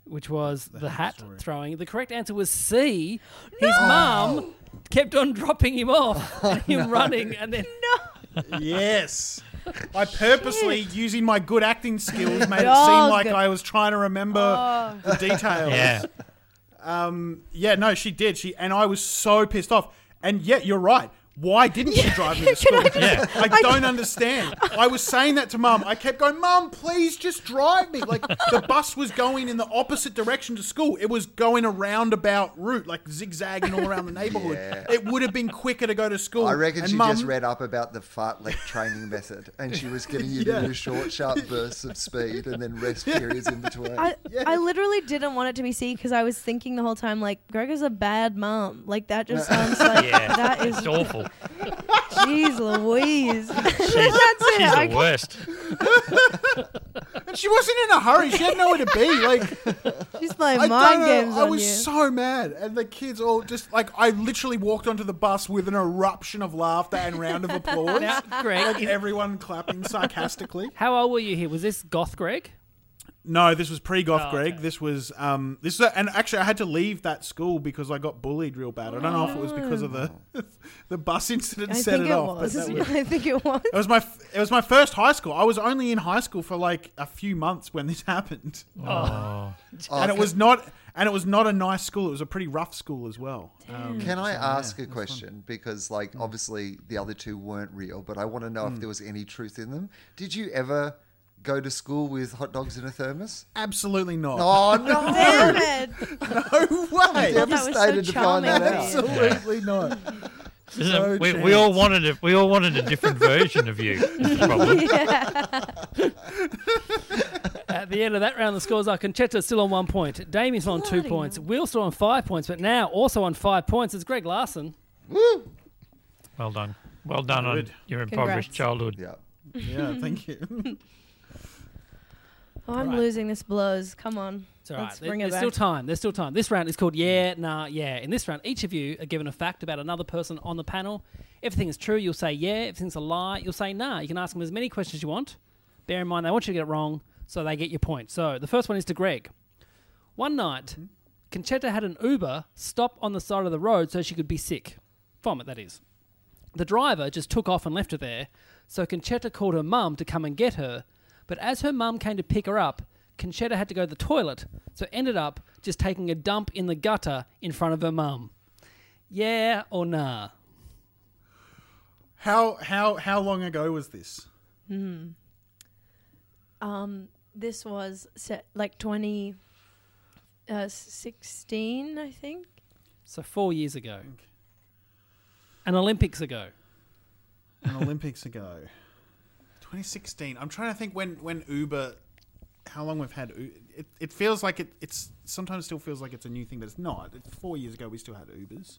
which was the, hat hat story. throwing. The correct answer was C. His mum kept on dropping him off [LAUGHS] and him running, and then no. yes. I purposely, using my good acting skills, made it seem like I was trying to remember Oh. the details. Yeah. Um, yeah, no, she did. She and I was so pissed off. And yet, you're right. Why didn't she drive me to [LAUGHS] school? Yeah. I don't [LAUGHS] understand. I was saying that to mum. I kept going, Mum, please just drive me. Like the [LAUGHS] bus was going in the opposite direction to school. It was going a roundabout route, like zigzagging all around the neighborhood. Yeah. It would have been quicker to go to school. I reckon And she Mum- just read up about the fartlek training method, and she was giving you Yeah. to short, sharp bursts of speed and then rest periods in between. I, I literally didn't want it to be C because I was thinking the whole time like Gregor's a bad mom. Like that just sounds like Yeah. that is It's awful. Jeez Louise. She's, [LAUGHS] That's it. she's I the worst. And she wasn't in a hurry. She had nowhere to be. Like She's playing I mind don't know, games I on was you. so mad, and the kids all just like I literally walked onto the bus with an eruption of laughter and round of applause. Now, Greg, like everyone clapping sarcastically. how old were you here? Was this Goth Greg? No, this was pre-goth Oh, Greg. okay. This was um this is a, and actually I had to leave that school because I got bullied real bad. I don't know if it was because of the [LAUGHS] the bus incident I set think it, it off. was. But was, [LAUGHS] I think it was. it was my f- it was my first high school. I was only in high school for like a few months when this [LAUGHS] happened. Oh. and it was not and it was not a nice school. It was a pretty rough school as well. Um, Can I so, ask yeah, a it was fun. question? Because, like, obviously the other two weren't real, but I want to know Hmm. if there was any truth in them. Did you ever go to school with hot dogs in a thermos? Absolutely not. Oh no! [LAUGHS] Damn it! no way. thought that was so Devastated to find that out. Absolutely not. Isn't No it- we, we all wanted a, we all wanted a different version of you. is the problem. [LAUGHS] [LAUGHS] At the end of that round, the scores are Concetta still on one point, Damien's on two Bloody points, Will still on five points, but now also on five points is Greg Larsen. Well done. Well done on your impoverished Congrats. childhood. Yeah. Yeah, thank you. Oh, I'm Right. losing this blows. Come on. It's all right. Let's There- bring it there's back. still time. There's still time. This round is called Yeah, Nah, Yeah. In this round, each of you are given a fact about another person on the panel. Everything is true, you'll say yeah. If everything's a lie, you'll say nah. You can ask them as many questions as you want. Bear in mind, they want you to get it wrong, so they get your point. So the first one is to Greg. One night, hmm? Concetta had an Uber stop on the side of the road so she could be sick. Vomit, that is. The driver just took off and left her there, so Concetta called her mum to come and get her. But as her mum came to pick her up, Concetta had to go to the toilet, so ended up just taking a dump in the gutter in front of her mum. Yeah or nah? How how how long ago was this? Um, this was set like 2016, I think. So four years ago. An Olympics ago. An Olympics ago. [LAUGHS] 2016. I'm trying to think when when Uber how long we've had U- it it feels like it it's sometimes still feels like it's a new thing but it's not. It's 4 years ago we still had Ubers.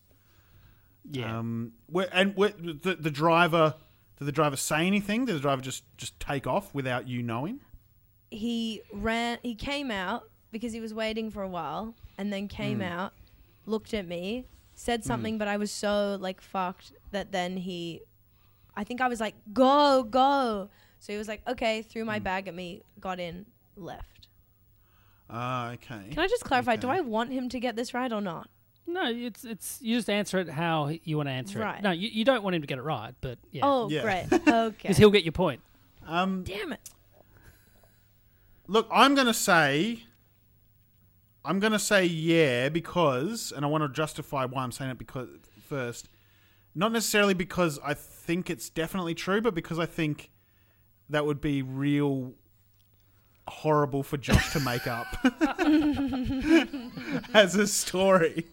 Yeah. Um where, and where, the the driver did the driver say anything? Did the driver just just take off without you knowing? He ran. He came out because he was waiting for a while, and then came out, looked at me, said something, but I was so like fucked that then he, I think I was like, "Go, go." So he was like, "Okay," threw my bag at me, got in, left. Ah, okay. Can I just clarify? Do I want him to get this right or not? No, it's it's you just answer it how you want to answer Right. it. No, you, you don't want him to get it right, but yeah. Oh, Yeah. great. [LAUGHS] Okay. Because he'll get your point. Um Damn it. Look, I'm going to say I'm going to say yeah because and I want to justify why I'm saying it because first not necessarily because I think it's definitely true but because I think that would be real horrible for Josh to make up [LAUGHS] as a story.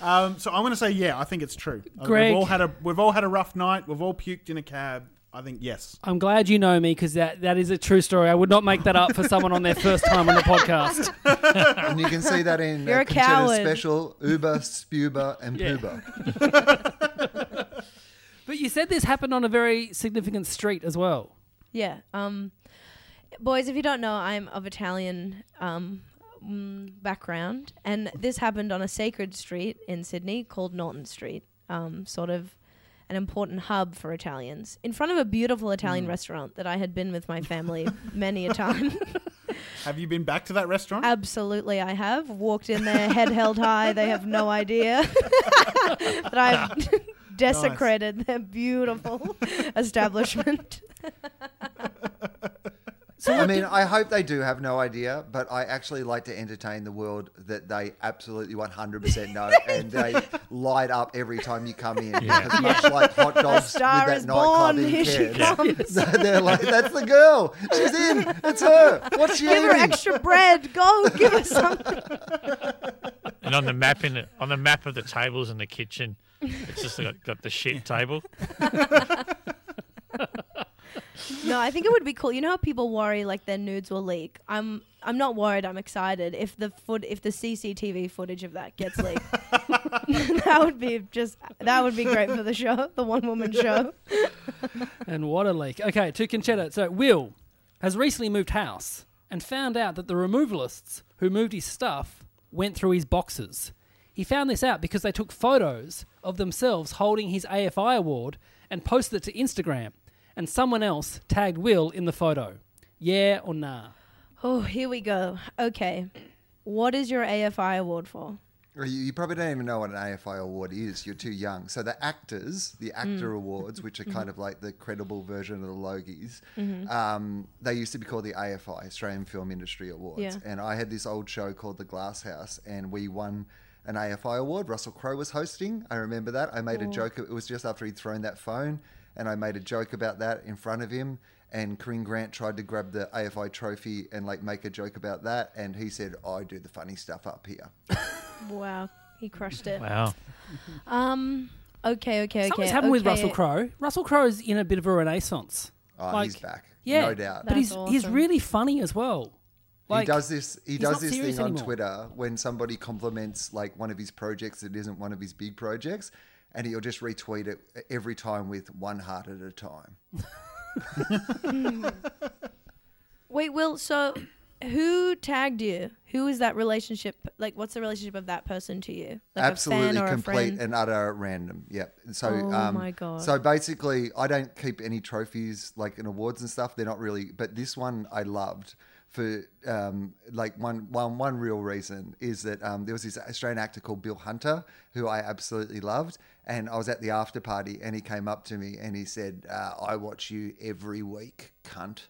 Um, so I'm going to say yeah, I think it's true. Uh, Greg. We've all had a we've all had a rough night. We've all puked in a cab. I think yes. I'm glad you know me because that, that is a true story. I would not make that up for someone on their first time on the podcast. [LAUGHS] And you can see that in You're uh, a Concetta's coward. special Uber, Spuber, and Yeah. Puber. [LAUGHS] But you said this happened on a very significant street as well. Yeah. Um, boys, if you don't know, I'm of Italian um, mm, background, and this happened on a sacred street in Sydney called Norton Street, um, sort of an important hub for Italians, in front of a beautiful Italian restaurant that I had been with my family [LAUGHS] many a time. [LAUGHS] Have you been back to that restaurant? Absolutely, I have walked in there, head held high. They have no idea [LAUGHS] that I've desecrated [LAUGHS] their beautiful [LAUGHS] establishment. [LAUGHS] I mean, I hope they do have no idea, but I actually like to entertain the world that they absolutely 100% know and they light up every time you come in. Because much like hot dogs with star that is nightclub in Here Cairns, comes. they're like, that's the girl. She's in. It's her. What's she Give her extra bread. Go give her something. And on the map in the, on the map of the tables in the kitchen, it's just got, got the shit table. No, I think it would be cool. You know how people worry like their nudes will leak. I'm I'm not worried. I'm excited if the foot if the CCTV footage of that gets leaked. [LAUGHS] that would be just that would be great for the show, the one woman show. And what a leak. Okay, to Concetta. So, Will has recently moved house. and found out that the removalists who moved his stuff went through his boxes. He found this out because they took photos of themselves holding his AFI award and posted it to Instagram, and someone else tagged Will in the photo. Yeah or nah? Oh, here we go. Okay. What is your AFI award for? You, you probably don't even know what an AFI award is. You're too young. So the actors, the mm. actor awards, which are mm-hmm. kind of like the credible version of the Logies, mm-hmm. um, they used to be called the AFI, Australian Film Industry Awards. Yeah. And I had this old show called The Glass House, and we won an AFI award. Russell Crowe was hosting. I remember that. I made a oh. joke. It was just after he'd thrown that phone, and I made a joke about that in front of him. And Corinne Grant tried to grab the AFI trophy and like make a joke about that, and he said, "I do the funny stuff up here." [LAUGHS] Wow, he crushed it. Wow. Um. Okay. Okay. Okay. Something's happened with. Russell Crowe. Russell Crowe is in a bit of a renaissance. Oh, Like, he's back. Yeah, no doubt. But he's That's he's really funny as well. Like, he does this. He does this serious thing on anymore. Twitter when somebody compliments like one of his projects that isn't one of his big projects, and he'll just retweet it every time with one heart at a time. [LAUGHS] [LAUGHS] Wait, Will. So, who tagged you? Who is that relationship? Like, what's the relationship of that person to you? Like Absolutely a fan or a complete friend? and utter random. Yep. So, Oh um, my God. So basically, I don't keep any trophies like in awards and stuff. They're not really. But this one I loved for um, like one one one real reason is that um, there was this Australian actor called Bill Hunter who I absolutely loved, and I was at the after party, and he came up to me and he said, uh, "I watch you every week, cunt."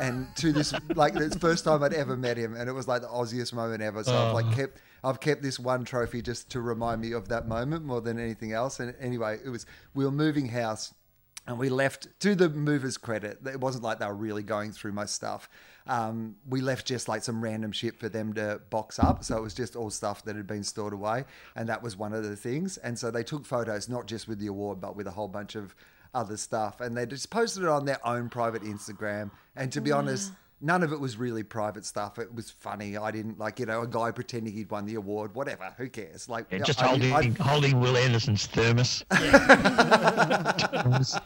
and to this [LAUGHS] like it's the first time I'd ever met him, and it was like the Aussiest moment ever. So I've like kept I've kept this one trophy just to remind me of that moment more than anything else. And anyway, it was we were moving house. And we left, to the movers' credit, it wasn't like they were really going through my stuff. Um, we left just like some random shit for them to box up. So it was just all stuff that had been stored away. And that was one of the things. And so they took photos, not just with the award, but with a whole bunch of other stuff. And they just posted it on their own private Instagram. And to be honest, none of it was really private stuff. It was funny. I didn't like, you know, a guy pretending he'd won the award, whatever. Who cares? Like, Yeah, just I- holding I- holding Will Anderson's thermos. [LAUGHS]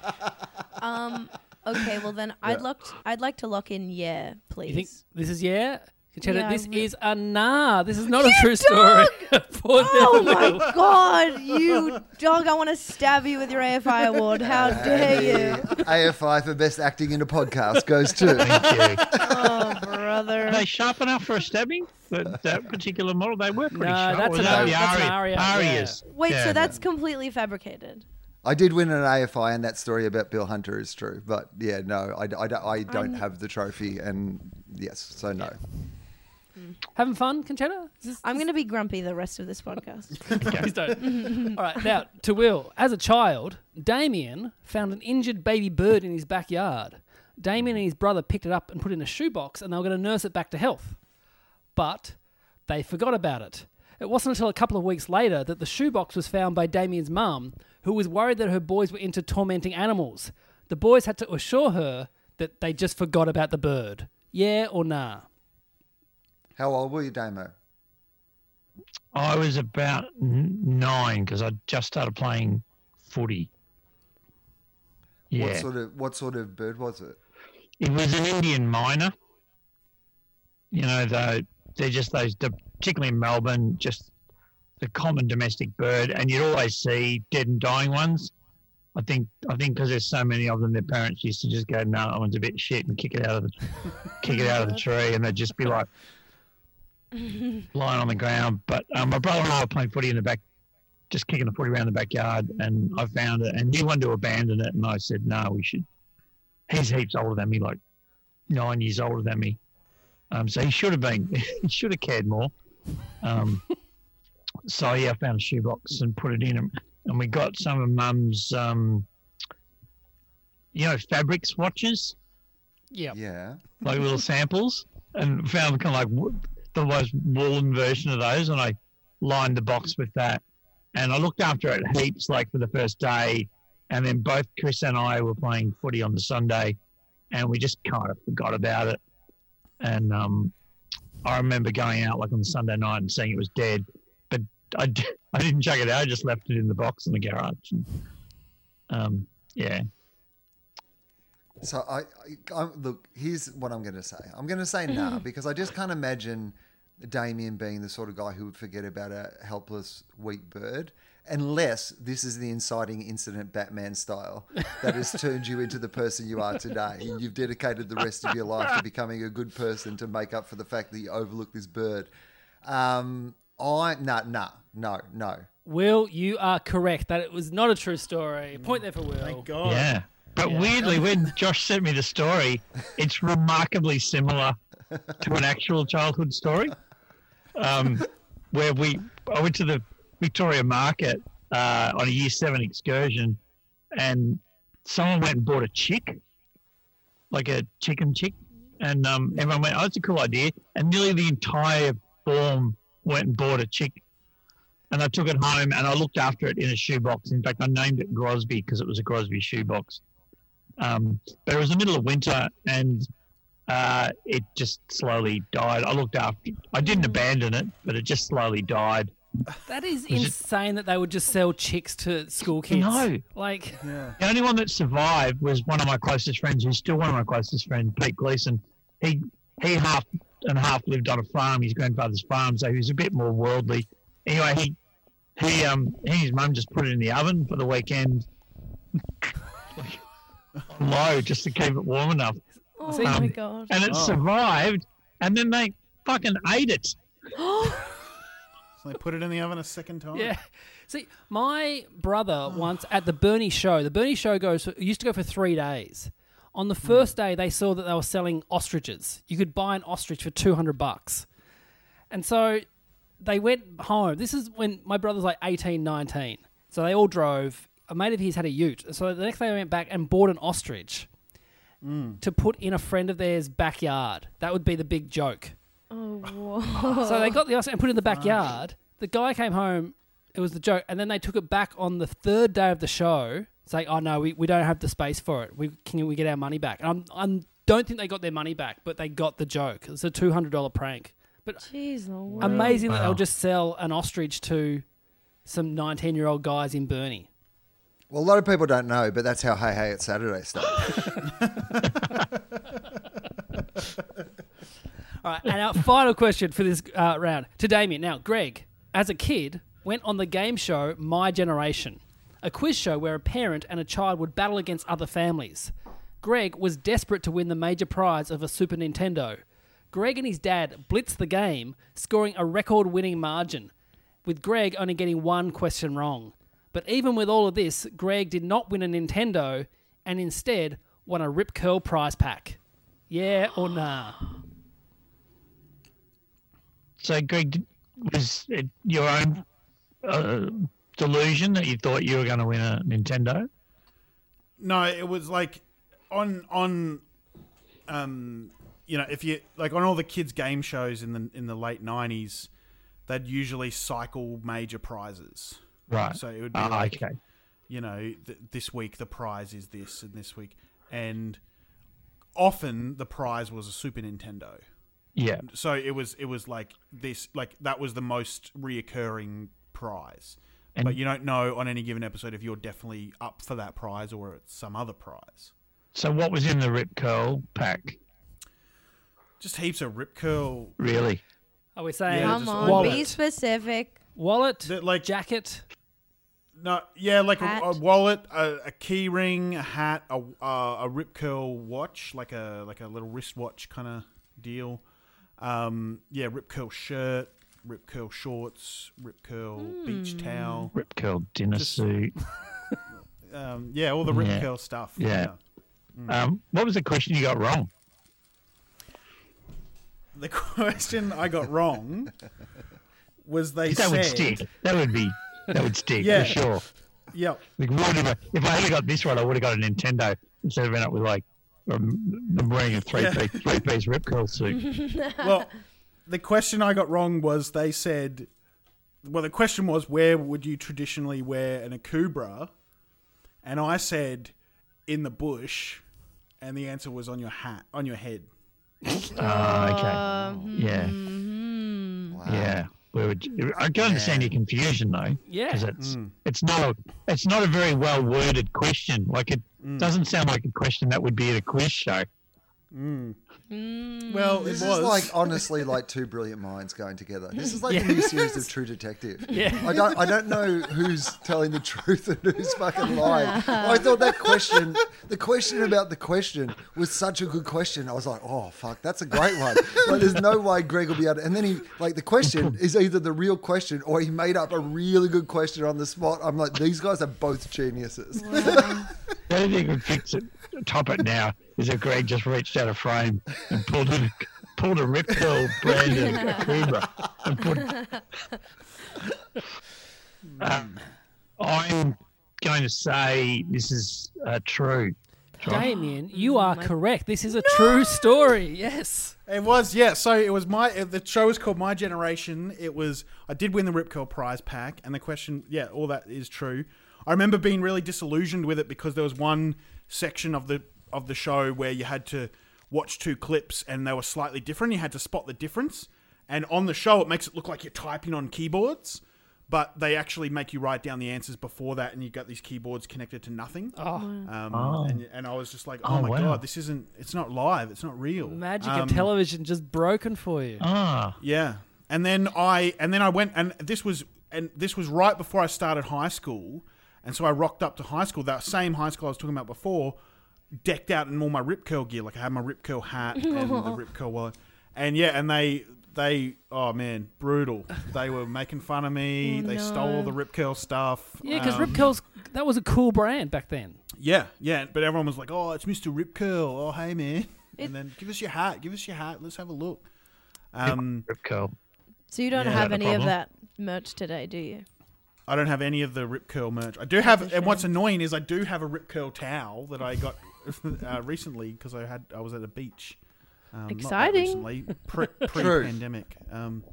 Um. Okay. Well, then I'd look. I'd like to lock in. Yeah, please. you think this is yeah? Concetta, Yeah, this re- is a nah. This is not a true story. [LAUGHS] Poor Oh my god, you dog! I want to stab you with your AFI award. How dare you? AFI for best acting in a podcast goes to. Thank you. [LAUGHS] Oh, brother. Are they sharp enough for a stabbing? That, that particular model, they were pretty No, sharp. that's Or an that Ari- the that's Ari- Aria. Arias. Wait, Yeah. so that's completely fabricated. I did win an AFI, and that story about Bill Hunter is true. But yeah, no, I, I, don't- I don't um, have the trophy, and yes, so no. Mm. Having fun, Concetta? This- I'm going to be grumpy the rest of this podcast. [LAUGHS] Please don't. [LAUGHS] All right, now to Will. As a child, Damien found an injured baby bird in his backyard. Damien and his brother picked it up and put it in a shoebox, and they were going to nurse it back to health. But they forgot about it. It wasn't until a couple of weeks later that the shoebox was found by Damien's mum, who was worried that her boys were into tormenting animals. The boys had to assure her that they just forgot about the bird. Yeah or nah? How old were you, Damo? I was about nine because I just started playing footy. Yeah, What sort of what sort of bird was it? it was an Indian myna. You know, the, they're just those, particularly in Melbourne, just the common domestic bird, and you'd always see dead and dying ones. I think I think because there's so many of them, their parents used to just go, "No, that one's a bit shit," and kick it out of the [LAUGHS] kick it out of the tree, and they'd just be like [LAUGHS] lying on the ground. But um, my brother and I were playing footy in the back, just kicking the footy around the backyard, and I found it, and he wanted to abandon it, and I said, "No, we should." He's heaps older than me, like nine years older than me. Um, so he should have been, [LAUGHS] he should have cared more. Um, so yeah, I found a shoebox and put it in, and, and we got some of Mum's, um, you know, fabric swatches, Yeah. Yeah. like little [LAUGHS] samples, and found kind of like the most woolen version of those, and I lined the box with that, and I looked after it heaps, like for the first day, and then both Chris and I were playing footy on the Sunday, and we just kind of forgot about it, and um, I remember going out like on the Sunday night and seeing it was dead, but I, I didn't chuck it out. I just left it in the box in the garage. And, um, yeah. So I, I I'm, look. Here's what I'm going to say. I'm going to say nah because I just can't imagine Damien being the sort of guy who would forget about a helpless, weak bird. Unless this is the inciting incident, Batman style, that has turned you into the person you are today. You've dedicated the rest of your life to becoming a good person to make up for the fact that you overlooked this bird. Um, I no no no no. Will, you are correct that it was not a true story. Point there for Will. Thank God. Yeah. But Yeah. weirdly, when Josh sent me the story, it's remarkably similar to an actual childhood story. Um, where we, I went to the Victoria Market uh, on a year seven excursion, and someone went and bought a chick, like a chicken chick, and um, everyone went, "Oh, it's a cool idea," and nearly the entire form went and bought a chick. And I took it home and I looked after it in a shoebox. In fact, I named it Grosby because it was a Grosby shoebox. Um, but it was the middle of winter and uh, it just slowly died. I looked after I didn't abandon it, but it just slowly died. That is Was it- insane that they would just sell chicks to school kids. No. Like, Yeah. The only one that survived was one of my closest friends, who's still one of my closest friends, Pete Gleason. He he half and half lived on a farm, his grandfather's farm, so he was a bit more worldly. Anyway, he he um he and his mum just put it in the oven for the weekend, [LAUGHS] low, just to keep it warm enough, Oh See, my um, god. and it Oh. survived. And then they fucking ate it. [GASPS] So they put it in the oven a second time. yeah. See, my brother once at the Burnie show, the Burnie show goes used to go for three days. On the first day, they saw that they were selling ostriches. You could buy an ostrich for two hundred bucks, and so they went home. This is when my brother's like 18, 19. So they all drove. A mate of his had a ute. So the next day, they went back and bought an ostrich mm. to put in a friend of theirs' backyard. That would be the big joke. Oh, whoa. So they got the ostrich and put it in the backyard. The guy came home. It was the joke, and then they took it back on the third day of the show, saying, "Oh no, we, we don't have the space for it. We can we get our money back?" And I'm I'm don't think they got their money back, but they got the joke. It's a two hundred dollar prank. But Jeez, no way. amazing that Wow. they'll just sell an ostrich to some nineteen year old guys in Burnie. Well, a lot of people don't know, but that's how Hey Hey It's Saturday started. [LAUGHS] All right, and our final question for this uh, round to Damien. Now, Greg, as a kid, went on the game show My Generation, a quiz show where a parent and a child would battle against other families. Greg was desperate to win the major prize of a Super Nintendo. Greg and his dad blitzed the game, scoring a record winning margin, with Greg only getting one question wrong. But even with all of this, Greg did not win a Nintendo and instead won a Rip Curl prize pack. Yeah or nah? So, Greg, was your own uh, delusion that you thought you were going to win a Nintendo? No, it was like on on um you know, if you like on all the kids game shows in the in the late 90s, they'd usually cycle major prizes. Right. So it would be Ah, like okay. you know, th- this week the prize is this and this week and often the prize was a Super Nintendo. Yeah. So it was it was like this like that was the most reoccurring prize. And- but you don't know on any given episode if you're definitely up for that prize or it's some other prize. So, what was in the Rip Curl pack? Just heaps of rip curl. Really? Are we saying Yeah, Come on, wallet? be specific. wallet, That, like- jacket? No, yeah, like a, a wallet, a, a key ring, a hat, a uh, a rip curl watch, like a like a little wristwatch kind of deal. Um, yeah, rip curl shirt, rip curl shorts, rip curl beach towel. Rip Curl dinner Just- suit. [LAUGHS] Um, yeah, all the rip Yeah. curl stuff. Yeah. Um, what was the question you got wrong? The [LAUGHS] question I got wrong was they that would stick. That would be. That would stick Yeah. for sure. "Yep, Like, what if, I, if I had got this right, I would have got a Nintendo instead of ending up with like um, I'm wearing a three Yeah. piece three piece Rip Curl suit. well, the question I got wrong was they said, well, the question was where would you traditionally wear an akubra, and I said in the bush, and the answer was on your hat, on your head. Ah, okay. Um, yeah. Hmm. Yeah. Where would you, I can understand your confusion though. Yeah. Because it's hmm. it's not a it's not a very well worded question. Like it hmm. Doesn't sound like a question that would be at a quiz show. Mm. Well, This it is was like honestly [LAUGHS] like two brilliant minds going together. This is like a new series of True Detective. Yeah. I don't I don't know who's telling the truth and who's fucking lying. I thought that question, the question about the question, was such a good question. I was like, oh fuck, that's a great one. Like, there's no way Greg will be able. to... And then he like the question is either the real question or he made up a really good question on the spot. I'm like, these guys are both geniuses. The only thing would fix it, top it now, is if Greg just reached out a frame and pulled a, pulled a Rip Curl brand of Cobra and put. [LAUGHS] Um, I'm going to say this is uh, true. Damien, you are correct. This is a true story. Yes. It was, yeah. So it was my. uh, The show was called My Generation. It was. I did win the Rip Curl prize pack, and the question, yeah, all that is true. I remember being really disillusioned with it because there was one section of the of the show where you had to watch two clips and they were slightly different. You had to spot the difference, and on the show it makes it look like you're typing on keyboards, but they actually make you write down the answers before that, and you've got these keyboards connected to nothing. Oh, Um, Oh. and, and I was just like, oh, Oh, my wow. god, this isn't. It's not live. It's not real. magic Um, of television just broken for you. Ah, yeah. And then I and then I went and this was and this was right before I started high school. And so I rocked up to high school, that same high school I was talking about before, decked out in all my Rip Curl gear. Like I had my Rip Curl hat [LAUGHS] and the Rip Curl wallet. And yeah, and they they oh man, brutal. They were making fun of me. [LAUGHS] Oh, they stole all the Rip Curl stuff. Yeah, because Um, Rip Curl's that was a cool brand back then. Yeah, yeah, but everyone was like, "Oh, it's Mr. Rip Curl. Oh, hey man." and then give us your hat. Give us your hat. Let's have a look. Um, Rip Curl. So you don't Yeah. have Not a any of that merch today, do you? I don't have any of the Rip Curl merch. I do have, and what's annoying is I do have a Rip Curl towel that I got [LAUGHS] uh, recently because I had I was at a beach. Um, not that Exciting. recently, pre [LAUGHS] pandemic. Um,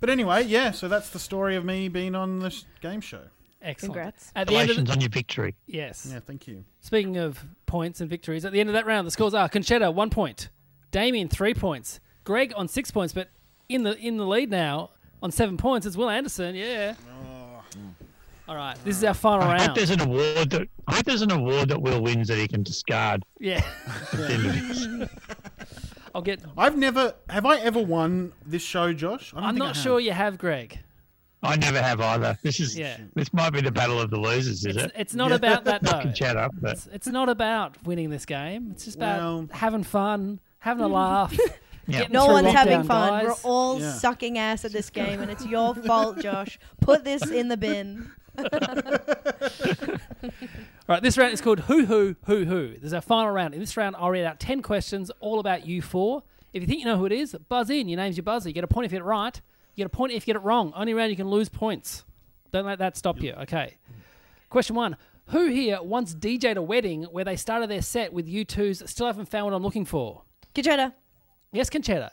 but anyway, yeah. So that's the story of me being on this game show. Excellent. Congrats. At the end of Congratulations the, on your victory. yes. Yeah, thank you. Speaking of points and victories, at the end of that round, the scores are Concetta one point, Damien three points, Greg on six points, but in the in the lead now on seven points is Will Anderson. Yeah. All right, this is our final I hope round. there's an award that I hope there's an award that Will wins that he can discard. Yeah. at the end of this. [LAUGHS] I'll get. I've never have I ever won this show, Josh? I don't I'm think I not have. sure you have, Greg. I never have either. This is Yeah. this might be the battle of the losers, is It's, it? it's not about that [LAUGHS] I though. can chat up, but It's, it's not about winning this game. It's just about Well- having fun, having a laugh. [LAUGHS] yeah. getting No through one's having lockdown, fun. guys. We're all Yeah. sucking ass at this game, and it's your fault, Josh. Put this in the bin. All [LAUGHS] right, this round is called Who Who Who Who. There's our final round. In this round, I'll read out 10 questions all about you four. If you think you know who it is, buzz in. Your name's your buzzer. You get a point if you get it right. You get a point if you get it wrong. Only round you can lose points. Don't let that stop you. Okay. Question one Who here once DJ'd a wedding where they started their set with U2's Still haven't found what I'm looking for? Concetta. Yes, Concetta.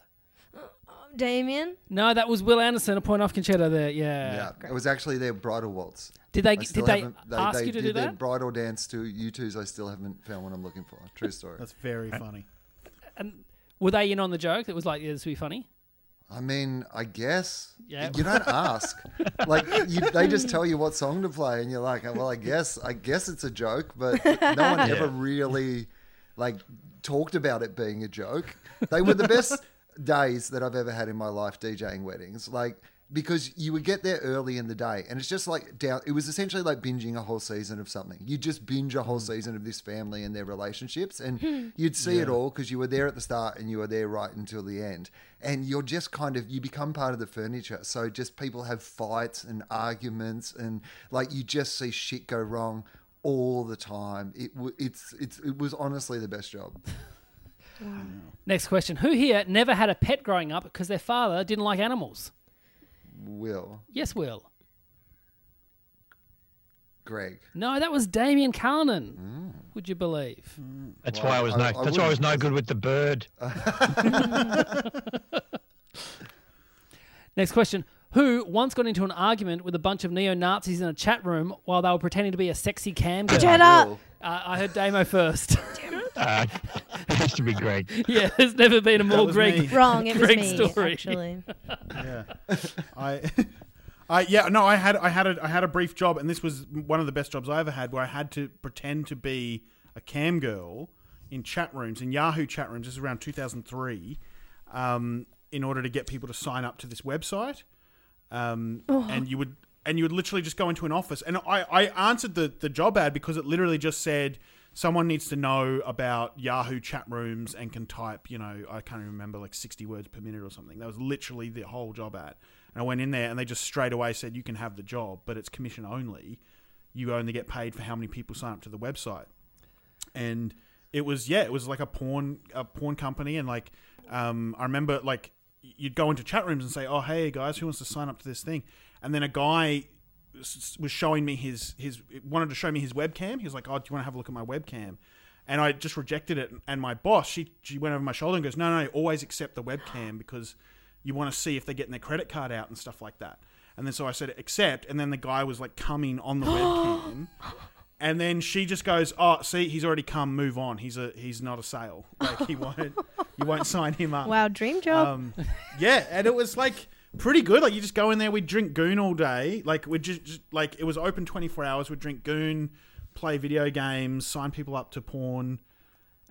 Damien. No, that was Will Anderson. A point off Concetta there. Yeah. Yeah, it was actually their bridal waltz. Did they I did still they, haven't- ask they you to did do their that? bridal dance to U2's. I still haven't found what I'm looking for. True story. That's very funny. And were they in on the joke? That was like, yeah, this would be funny. I mean, I guess Yeah. you don't [LAUGHS] ask. like you, they just tell you what song to play, and you're like, well, I guess, I guess it's a joke, but no [LAUGHS] one ever really like talked about it being a joke. They were the best days that I've ever had in my life DJing weddings. Like because you would get there early in the day, and it's just like down. It was essentially like binging a whole season of something. You just binge a whole hmm. season of this family and their relationships, and hmm. you'd see it all because you were there at the start and you were there right until the end. And you're just kind of you become part of the furniture. So just people have fights and arguments, and like you just see shit go wrong all the time. It w- it's it's it was honestly the best job. [LAUGHS] Next question. Who here never had a pet growing up because their father didn't like animals? Will Yes, Will. Greg. No, that was Damien Callinan. Would you believe? That's Well, why I was I- no. I that's why I was no good with the bird. [LAUGHS] Next question. Who once got into an argument with a bunch of neo Nazis in a chat room while they were pretending to be a sexy cam [LAUGHS] girl? Concetta. Will. Uh, I heard Damo first. Uh, [LAUGHS] it has to be Greg. [LAUGHS] yeah, there's never been a more was Greg. me. Wrong. It was Greg me. story. Actually. Yeah, I [LAUGHS] Uh, yeah, no, I had I had a I had a brief job, and this was one of the best jobs I ever had, where I had to pretend to be a cam girl in chat rooms in Yahoo chat rooms. This is around 2003, um, in order to get people to sign up to this website, um, and you would and you would literally just go into an office, and I I answered the the job ad because it literally just said. Someone needs to know about Yahoo chat rooms and can type, you know, I can't even remember, like 60 words per minute or something. That was literally the whole job ad. And I went in there and they just straight away said, you can have the job, but it's commission only. You only get paid for how many people sign up to the website. And it was, yeah, it was like a porn, a porn company. And like, um, I remember like you'd go into chat rooms and say, oh, hey guys, who wants to sign up to this thing? And then a guy was showing me his, his, wanted to show me his webcam. He was like, oh, do you want to have a look at my webcam? And I just rejected it. And my boss, she, she went over my shoulder and goes, no, no, always accept the webcam because you want to see if they're getting their credit card out and stuff like that. And then so I said accept, and then the guy was like coming on the [GASPS] webcam, and then she just goes, "Oh, see, he's already come. Move on. He's a he's not a sale. Like he won't you won't [LAUGHS] sign him up." Wow, dream job. Um, yeah, and it was like pretty good. Like you just go in there, we'd drink goon all day. Like we just, just like it was open twenty four hours. We'd drink goon, play video games, sign people up to porn,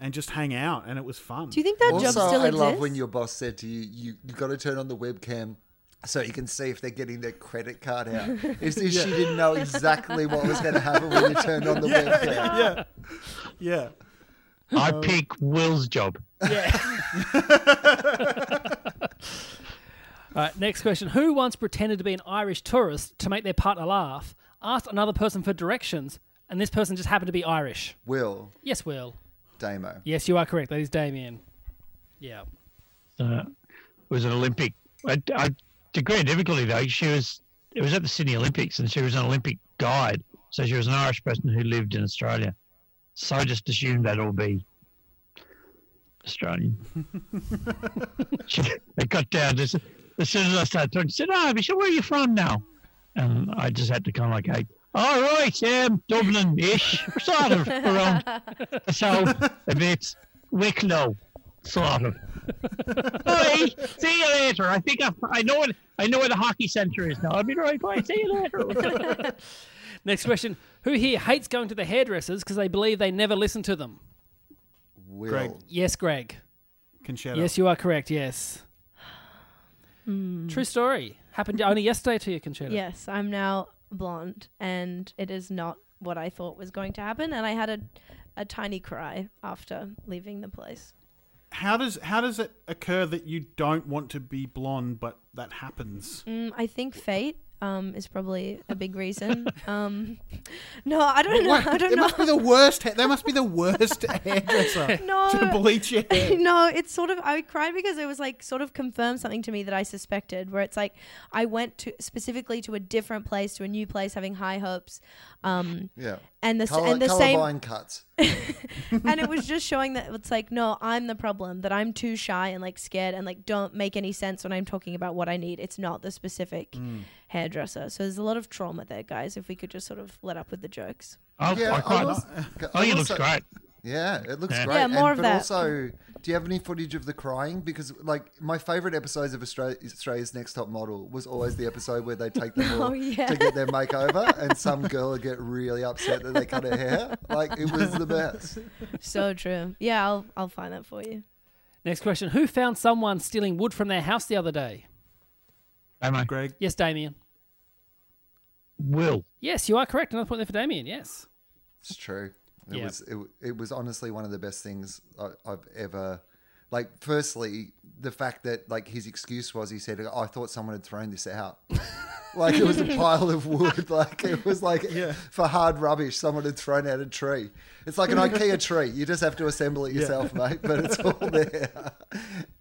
and just hang out, and it was fun. Do you think that job Also, still I exists? love when your boss said to you, "You you got to turn on the webcam." So you can see if they're getting their credit card out. [LAUGHS] If, if she didn't know exactly what was going to happen when you turned on the [LAUGHS] webcam. yeah, yeah. I pick Will's job. [LAUGHS] All right, next question. Who once pretended to be an Irish tourist to make their partner laugh, asked another person for directions, and this person just happened to be Irish? Will Yes, Will. Damo. Yes, you are correct. That is Damien. Yeah. Uh, it was an Olympic. I, I, degree of difficulty though, she was. It was at the Sydney Olympics, and she was an Olympic guide. So she was an Irish person who lived in Australia. So I just assumed that'd all be Australian. [LAUGHS] she, it got down just as soon as I started talking. She said, "Oh, so where are you from now?" And I just had to kind of like, "Hey, all right, um, Dublin-ish, sort of around the [LAUGHS] south a bit, Wicklow, sort of." Bye. See you later. I think I, I know what I know where the hockey centre is now. I'll be right. Bye. See you later. [LAUGHS] Next question. Who here hates going to the hairdressers because they believe they never listen to them? Will. Greg. Yes, Greg. Concetta. Yes, you are correct. Yes. True story. Happened only yesterday to you, Concetta. Yes, I'm now blonde, and it is not what I thought was going to happen. And I had a, a tiny cry after leaving the place. How does how does it occur that you don't want to be blonde, but that happens? Mm, I think fate um, is probably a big reason. [LAUGHS] um, no, I don't know. I don't it know. must be the worst. ha- That must be the worst hairdresser [LAUGHS] No. to bleach your [LAUGHS] hair. no, it's sort of I cried because it was like sort of confirmed something to me that I suspected. Where it's like I went to specifically to a different place, to a new place, having high hopes, um, Yeah. And the Color, and the same colorblind cuts. [LAUGHS] and it was just showing that it's like no i'm the problem that i'm too shy and like scared and like don't make any sense when i'm talking about what i need it's not the specific mm. hairdresser so there's a lot of trauma there guys if we could just sort of let up with the jokes Oh, Yeah, I I quite. Oh, was- I, I think it looks great. Yeah, it looks Yeah. great. Yeah, more and, of but that. also, do you have any footage of the crying? Because like my favorite episodes of Australia, Australia's Next Top Model was always the episode where they take them [LAUGHS] all Oh, yeah. to get their makeover, and some girl would get really upset that they cut her hair. Like it was the best. so true yeah i'll i'll find that for you Next question. Who found someone stealing wood from their house the other day? Damo. Greg. Yes, Damien. Will. Yes, you are correct. Another point there for Damien. Yes. It's true. It Yeah. was it, it was honestly one of the best things I, I've ever. Like, firstly, the fact that like his excuse was he said, "I thought someone had thrown this out." [LAUGHS] like it was a pile of wood. [LAUGHS] Like it was like for hard rubbish, someone had thrown out a tree. It's like an IKEA tree. You just have to assemble it yourself, mate. But it's all [LAUGHS] there.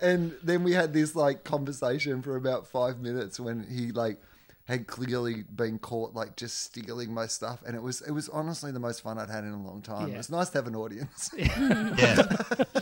And then we had this like conversation for about five minutes when he like had clearly been caught like just stealing my stuff, and it was it was honestly the most fun I'd had in a long time. Yeah. It's nice to have an audience. [LAUGHS] Yeah.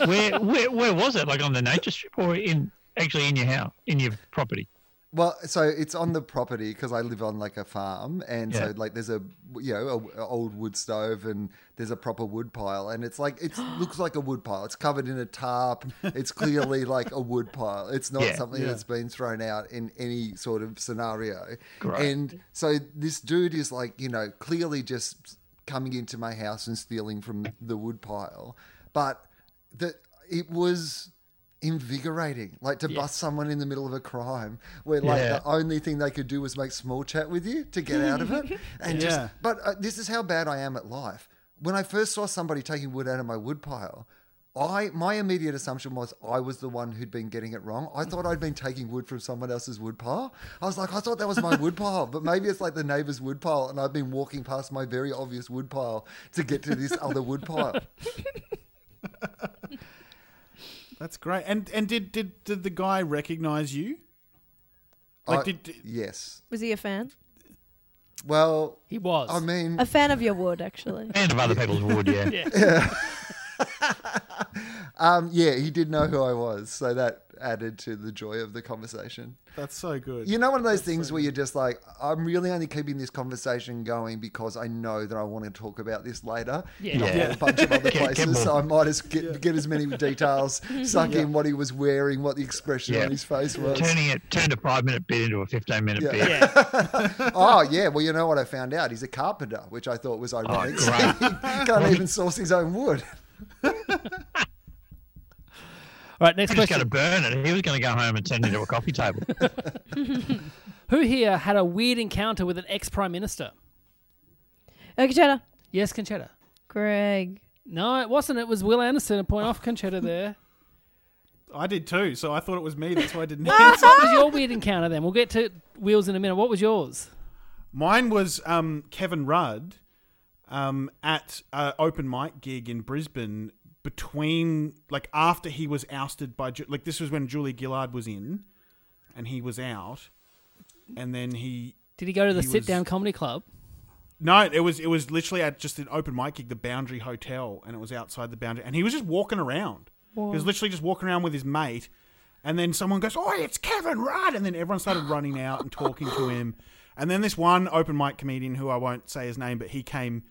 where, where where was it? Like on the nature strip or in actually in your house, in your property? Well, so it's on the property because I live on like a farm, and Yeah. so like there's a you know a, a old wood stove, and there's a proper wood pile, and it's like it [GASPS] looks like a wood pile. It's covered in a tarp. It's clearly [LAUGHS] like a wood pile. It's not Yeah. something Yeah. that's been thrown out in any sort of scenario. Great. And so this dude is like you know clearly just coming into my house and stealing from the wood pile, but that it was invigorating like to bust someone in the middle of a crime where like Yeah. the only thing they could do was make small chat with you to get out of it [LAUGHS] and just but uh, this is how bad i am at life when i first saw somebody taking wood out of my wood pile I my immediate assumption was I was the one who'd been getting it wrong. I thought I'd been taking wood from someone else's wood pile. I was like, I thought that was my wood pile, but maybe it's like the neighbour's wood pile, and I've been walking past my very obvious wood pile to get to this other wood pile. [LAUGHS] That's great. And and did did did the guy recognize you? Like I- did, did yes. Was he a fan? Well, He was. I mean, A fan of your wood, actually. [LAUGHS] And of other people's wood, yeah. [LAUGHS] Yeah, [LAUGHS] um, yeah, he did know who I was, so that added to the joy of the conversation. that's so good. You know, one of those things where you're just like, I'm really only keeping this conversation going because I know that I want to talk about this later Yeah. in a Yeah. whole bunch of other [LAUGHS] Get- get places. so. I might as get, get as many [LAUGHS] details, suck in what he was wearing, what the expression Yeah. on his face was. Turning it, turned a five minute bit into a 15 minute Yeah. bit. yeah. [LAUGHS] Oh, yeah. Well, you know what I found out? He's a carpenter, which I thought was oh, ironic. Oh, great. he can't even source his own wood. All right, next He was going to burn it. He was going to go home and turn it into a coffee table. [LAUGHS] [LAUGHS] Who here had a weird encounter with an ex prime minister? Uh, Concetta. Yes, Concetta. Greg. No, it wasn't. It was Will Anderson. A point off Concetta there. I did too, so I thought it was me. That's why I didn't [LAUGHS] What answer. was your weird encounter then? We'll get to Wheels in a minute. What was yours? Mine was um, Kevin Rudd um, at an open mic gig in Brisbane between, like, after he was ousted by, Ju- like, this was when Julia Gillard was in and he was out. And then he, Did he go to the sit down comedy club? no, it was it was literally at just an open mic gig, the Boundary Hotel, and it was outside the Boundary, and he was just walking around. He was literally just walking around with his mate, and then someone goes, "Oh, it's Kevin Rudd," and then everyone started running out and talking to him, and then this one open mic comedian who I won't say his name, but he came,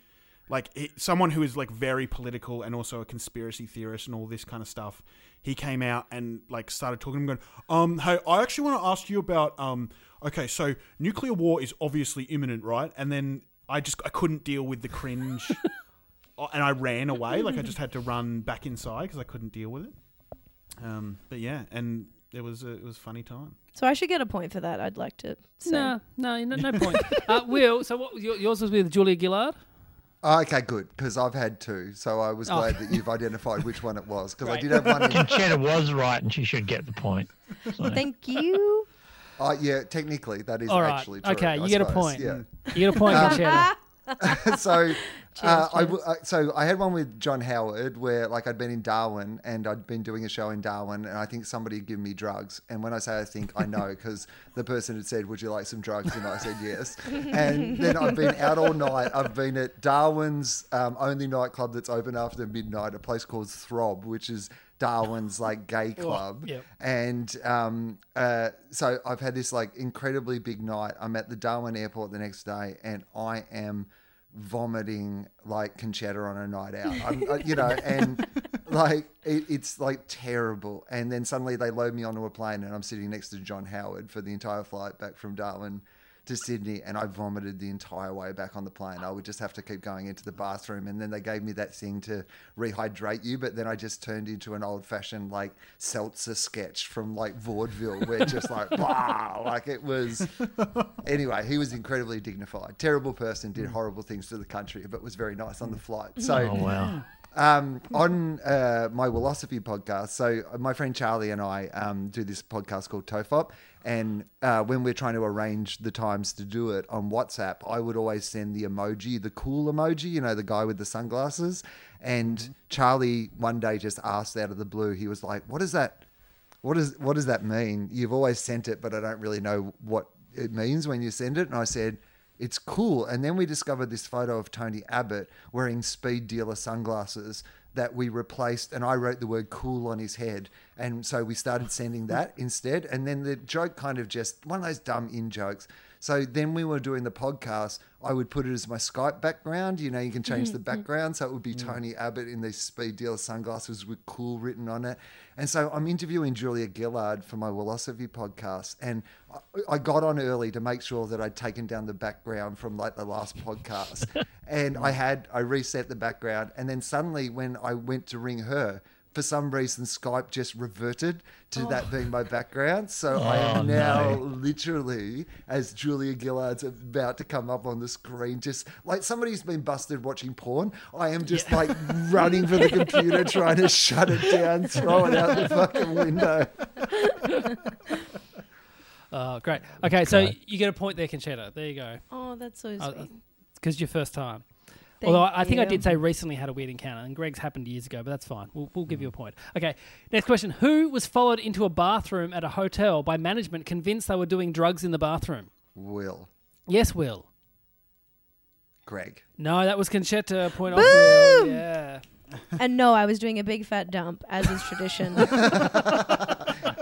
like he, someone who is like very political and also a conspiracy theorist and all this kind of stuff. He came out and like started talking to him, going, "Um, hey, I actually want to ask you about um." Okay, so nuclear war is obviously imminent, right? And then I just I couldn't deal with the cringe, [LAUGHS] Oh, and I ran away. Like I just had to run back inside because I couldn't deal with it. Um, but yeah, and it was a, it was a funny time. So I should get a point for that. I'd like to say. No, no, no, no [LAUGHS] point. uh, Will, so what? your- Yours was with Julia Gillard. Oh, okay, good, because I've had two, so I was Oh. glad that you've identified which one it was, because I Right. did have one. [LAUGHS] In, Concetta was right and she should get the point. So, Thank you. oh, [LAUGHS] yeah, technically that is All right. actually true. Okay, I you get a point. Yeah. You get a point, um, Concetta. [LAUGHS] so uh, cheers. w- uh, so I had one with John Howard where like I'd been in Darwin and I'd been doing a show in Darwin and I think somebody had given me drugs and when I say I think I know because [LAUGHS] the person had said would you like some drugs and I said yes and then I've been out all night I've been at Darwin's um, only nightclub that's open after midnight a place called Throb which is Darwin's like gay club yep. and um, uh, so I've had this like incredibly big night. I'm at the Darwin airport the next day, and I am vomiting like Concetta on a night out. [LAUGHS] I'm, uh, you know, and like it, it's like terrible. And then suddenly they load me onto a plane, and I'm sitting next to John Howard for the entire flight back from Darwin to Sydney, and I vomited the entire way back on the plane. I would just have to keep going into the bathroom, and then they gave me that thing to rehydrate you, but then I just turned into an old-fashioned like seltzer sketch from like vaudeville, where just like [LAUGHS] wow, like it was. Anyway, he was incredibly dignified. Terrible person, did horrible things to the country, but was very nice on the flight. So oh, wow. um, on uh, my Wilosophy podcast. So uh, my friend Charlie and I um, do this podcast called Tofop, and uh, when we're trying to arrange the times to do it on WhatsApp, I would always send the emoji, the cool emoji, you know, the guy with the sunglasses. And Charlie one day just asked out of the blue, he was like, "What is that? What is what does that mean? You've always sent it, but I don't really know what it means when you send it." And I said, "It's cool." And then we discovered this photo of Tony Abbott wearing speed dealer sunglasses that we replaced, and I wrote the word cool on his head. And so we started sending that instead. And then the joke kind of just one of those dumb in jokes. So then we were doing the podcast. I would put it as my Skype background. You know, you can change the mm-hmm, mm-hmm. background. So it would be mm. Tony Abbott in these speed dealer sunglasses with cool written on it. And so I'm interviewing Julia Gillard for my Wilosophy podcast. And I- I got on early to make sure that I'd taken down the background from like the last podcast. [LAUGHS] and I had, I reset the background. And then suddenly when I went to ring her, for some reason Skype just reverted to that being my background. So I Oh, am now no. literally, as Julia Gillard's about to come up on the screen, just like somebody who's been busted watching porn. I am just like running for the computer, [LAUGHS] trying to shut it down, throw it out the fucking window. [LAUGHS] Oh, great. Okay, so you get a point there, Concetta. There you go. Oh, that's so Uh, sweet. Because it's your first time. Thank Although I I think I did say recently had a weird encounter, and Greg's happened years ago, but that's fine. We'll, we'll give hmm. you a point. Okay, next question. Who was followed into a bathroom at a hotel by management convinced they were doing drugs in the bathroom? Will, Yes, Will. Greg. No, that was Concetta. Point off Will. Yeah. and no, I was doing a big fat dump, as is tradition. [LAUGHS] [LAUGHS]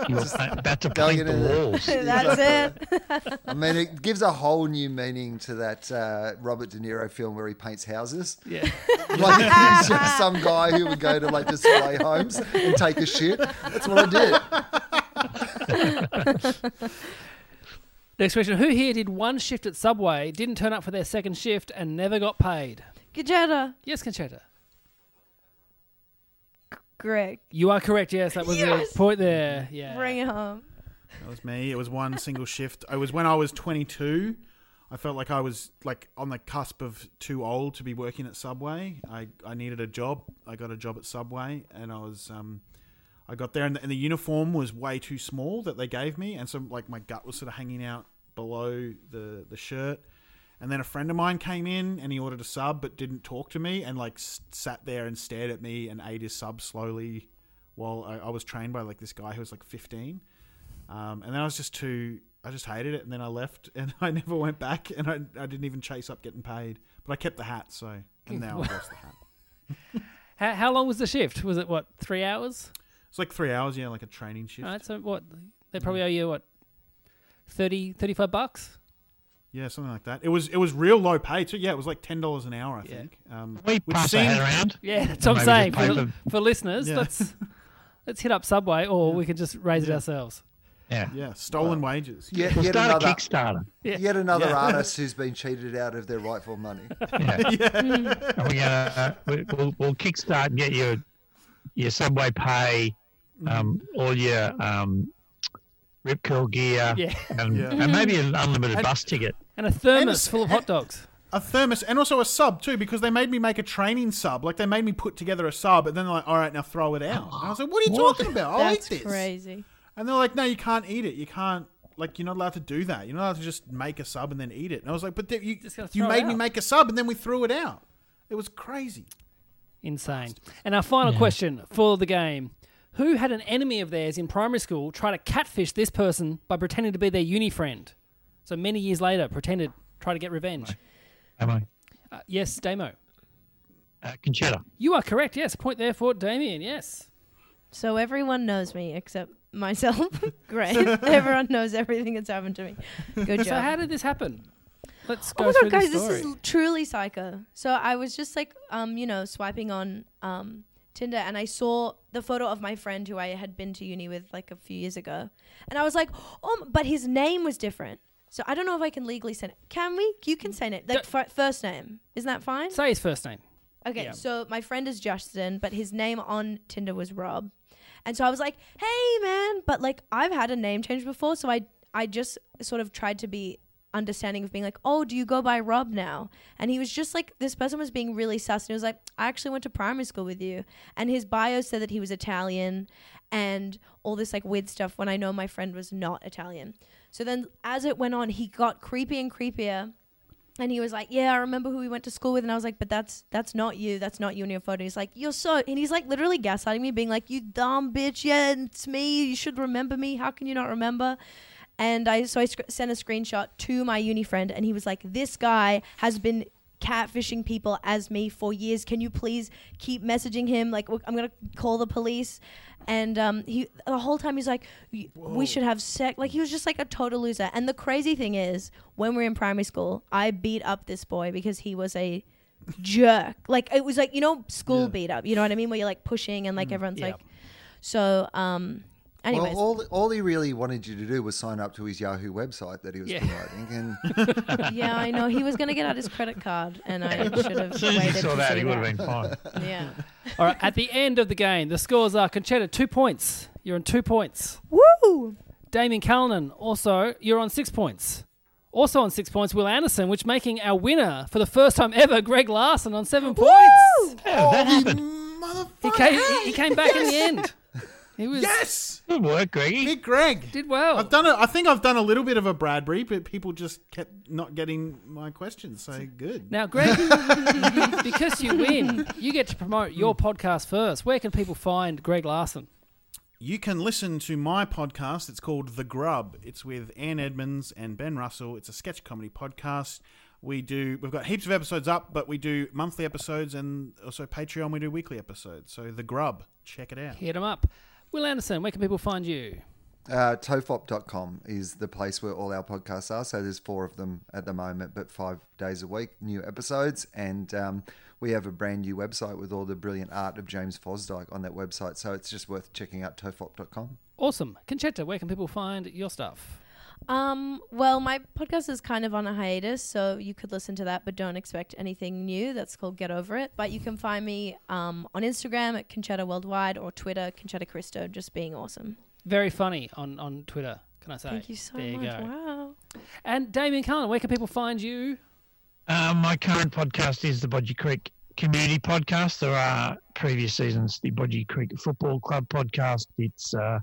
You were about to paint the walls. [LAUGHS] That's it. I mean, it gives a whole new meaning to that uh, Robert De Niro film where he paints houses. Yeah. [LAUGHS] Like [LAUGHS] he's just some guy who would go to like display homes and take a shit. That's what I did. Next question. Who here did one shift at Subway, didn't turn up for their second shift, and never got paid? Gajetta. Yes, Concetta. Greg. You are correct. Yes, that was [LAUGHS] Yes! the point there. Yeah. Bring it home. That was me. It was one single shift. It was when I was 22. I felt like I was like on the cusp of too old to be working at Subway. I, I needed a job. I got a job at Subway, and I was um, I got there, and the, and the uniform was way too small that they gave me, and so like my gut was sort of hanging out below the the shirt. And then a friend of mine came in and he ordered a sub, but didn't talk to me, and like sat there and stared at me and ate his sub slowly, while I, I was trained by like this guy who was like 15. Um, and then I was just too, I just hated it. And then I left [LAUGHS] and I never went back and I, I didn't even chase up getting paid. But I kept the hat, so, and now I've lost the hat. [LAUGHS] How, how long was the shift? Was it, what, three hours? It's like three hours, yeah, like a training shift. All right, so what? They probably owe you, what, 30, 35 bucks? Yeah, something like that. It was it was real low pay too. Yeah, it was like ten dollars an hour, I Yeah. think. Um, We which pass seemed- that around. Yeah, that's what I'm saying. For, for- for listeners, Yeah. let's let's hit up Subway, or we can just raise it ourselves. Yeah. Yeah, stolen wages. Yet, We'll yet start another, a Kickstarter. yet another Yeah. artist who's been cheated out of their rightful money. [LAUGHS] [LAUGHS] Yeah. And we're gonna uh, we- we'll, we'll kickstart and get your your subway pay, um, all your um, rip curl gear, Yeah. and, Yeah. and maybe an unlimited And- bus ticket. And a thermos it's- full of hot dogs. A thermos and also a sub too, because they made me make a training sub. Like they made me put together a sub, and then they're like, "All right, now throw it out." And I was like, "What are you talking about? I'll That's eat this." crazy. And they're like, "No, you can't eat it. You can't. Like, you're not allowed to do that. You're not allowed to just make a sub and then eat it." And I was like, "But th- you, you made me make a sub, and then we threw it out. It was crazy." Insane. And our final question for the game. Who had an enemy of theirs in primary school try to catfish this person by pretending to be their uni friend? So many years later, pretended, try to get revenge. Am I? Uh, yes, Damo. Uh, Concetta. You are correct. Yes, point there for Damien. Yes. So everyone knows me except myself. [LAUGHS] Great. [LAUGHS] [LAUGHS] everyone knows everything that's happened to me. Good job. So how did this happen? Let's go oh my through god, guys, the this story. is truly psycho. So I was just like, um, you know, swiping on um Tinder, and I saw the photo of my friend who I had been to uni with like a few years ago, and I was like, oh, but his name was different. So I don't know if I can legally send it. Can we? You can send it. Like fir- first name. Isn't that fine? Say his first name. Okay, Yeah. so my friend is Justin, but his name on Tinder was Rob. And so I was like, "Hey man," but like I've had a name change before, so I I just sort of tried to be understanding of being like, "Oh, do you go by Rob now?" And he was just like this person was being really sus and he was like, "I actually went to primary school with you." And his bio said that he was Italian and all this like weird stuff when I know my friend was not Italian. So then as it went on, he got creepy and creepier and he was like, "Yeah, I remember who we went to school with." And I was like, "But that's that's not you. That's not you in your photo." He's like, "You're so," and he's like literally gaslighting me, being like, "You dumb bitch. Yeah, it's me. You should remember me. How can you not remember?" And I so I sc- sent a screenshot to my uni friend, and he was like, "This guy has been catfishing people as me for years. Can you please keep messaging him? Like, I'm gonna call the police. And um, he the whole time he's like, we should have sex. Like he was just like a total loser. And the crazy thing is, when we are in primary school, I beat up this boy because he was a jerk. Like it was like you know school beat up. You know what I mean? Where you're like pushing and like everyone's yeah. like. So um, anyways, Well, all, all he really wanted you to do was sign up to his Yahoo website that he was Yeah. promoting. And [LAUGHS] yeah, I know he was gonna get out his credit card, and I should have As soon as waited he saw that, he would have been fine. [LAUGHS] Yeah. All right, at the end of the game, the scores are Concetta, two points. You're on two points. Woo! Damien Callinan, also, you're on six points. Also on six points, Will Anderson, which making our winner for the first time ever, Greg Larsen, on seven points. How that happened? He came, he, he came back in the end. He was Yes, Good work, Greggy. big Greg. did well. I've done it. I think I've done a little bit of a Bradbury, but people just kept not getting my questions. So good. Now, Greg, [LAUGHS] because you win, you get to promote your hmm. podcast first. Where can people find Greg Larsen? You can listen to my podcast. It's called The Grub. It's with Anne Edmonds and Ben Russell. It's a sketch comedy podcast. We do. We've got heaps of episodes up, but we do monthly episodes and also Patreon. We do weekly episodes. So The Grub, check it out. Hit him up. Will Anderson, where can people find you? uh, tofop.com is the place where all our podcasts are. So there's four of them at the moment, but five days a week, new episodes. And um, we have a brand new website with all the brilliant art of James Fosdyke on that website. So it's just worth checking out tofop.com. Awesome. Concetta, where can people find your stuff? Um, well, my podcast is kind of on a hiatus, so you could listen to that, but don't expect anything new. That's called Get Over It. But you can find me um, on Instagram at Concetta Worldwide or Twitter, Concetta Caristo, just being awesome. Very funny on, on Twitter, can I say? Thank you so there you much. go. Wow. And Damien Cullen, where can people find you? Uh, my current podcast is the Bodgy Creek Community Podcast. There are previous seasons, the Bodgy Creek Football Club podcast. It's uh,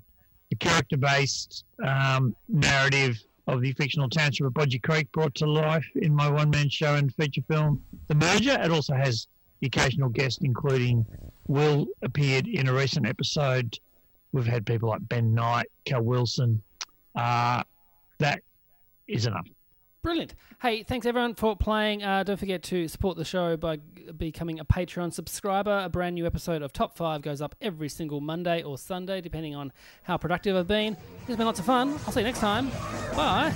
the character-based um, narrative of the fictional township of Bodgy Creek brought to life in my one-man show and feature film, The Merger. It also has the occasional guest, including Will appeared in a recent episode. We've had people like Ben Knight, Cal Wilson. Uh, that is enough. Brilliant. Hey, thanks everyone for playing. Uh, don't forget to support the show by becoming a Patreon subscriber. A brand new episode of Top 5 goes up every single Monday or Sunday, depending on how productive I've been. It's been lots of fun. I'll see you next time. Bye.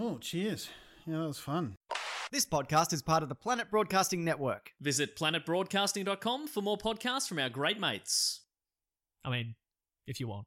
Oh, cheers. Yeah, that was fun. This podcast is part of the Planet Broadcasting Network. Visit planetbroadcasting.com for more podcasts from our great mates. I mean, if you want,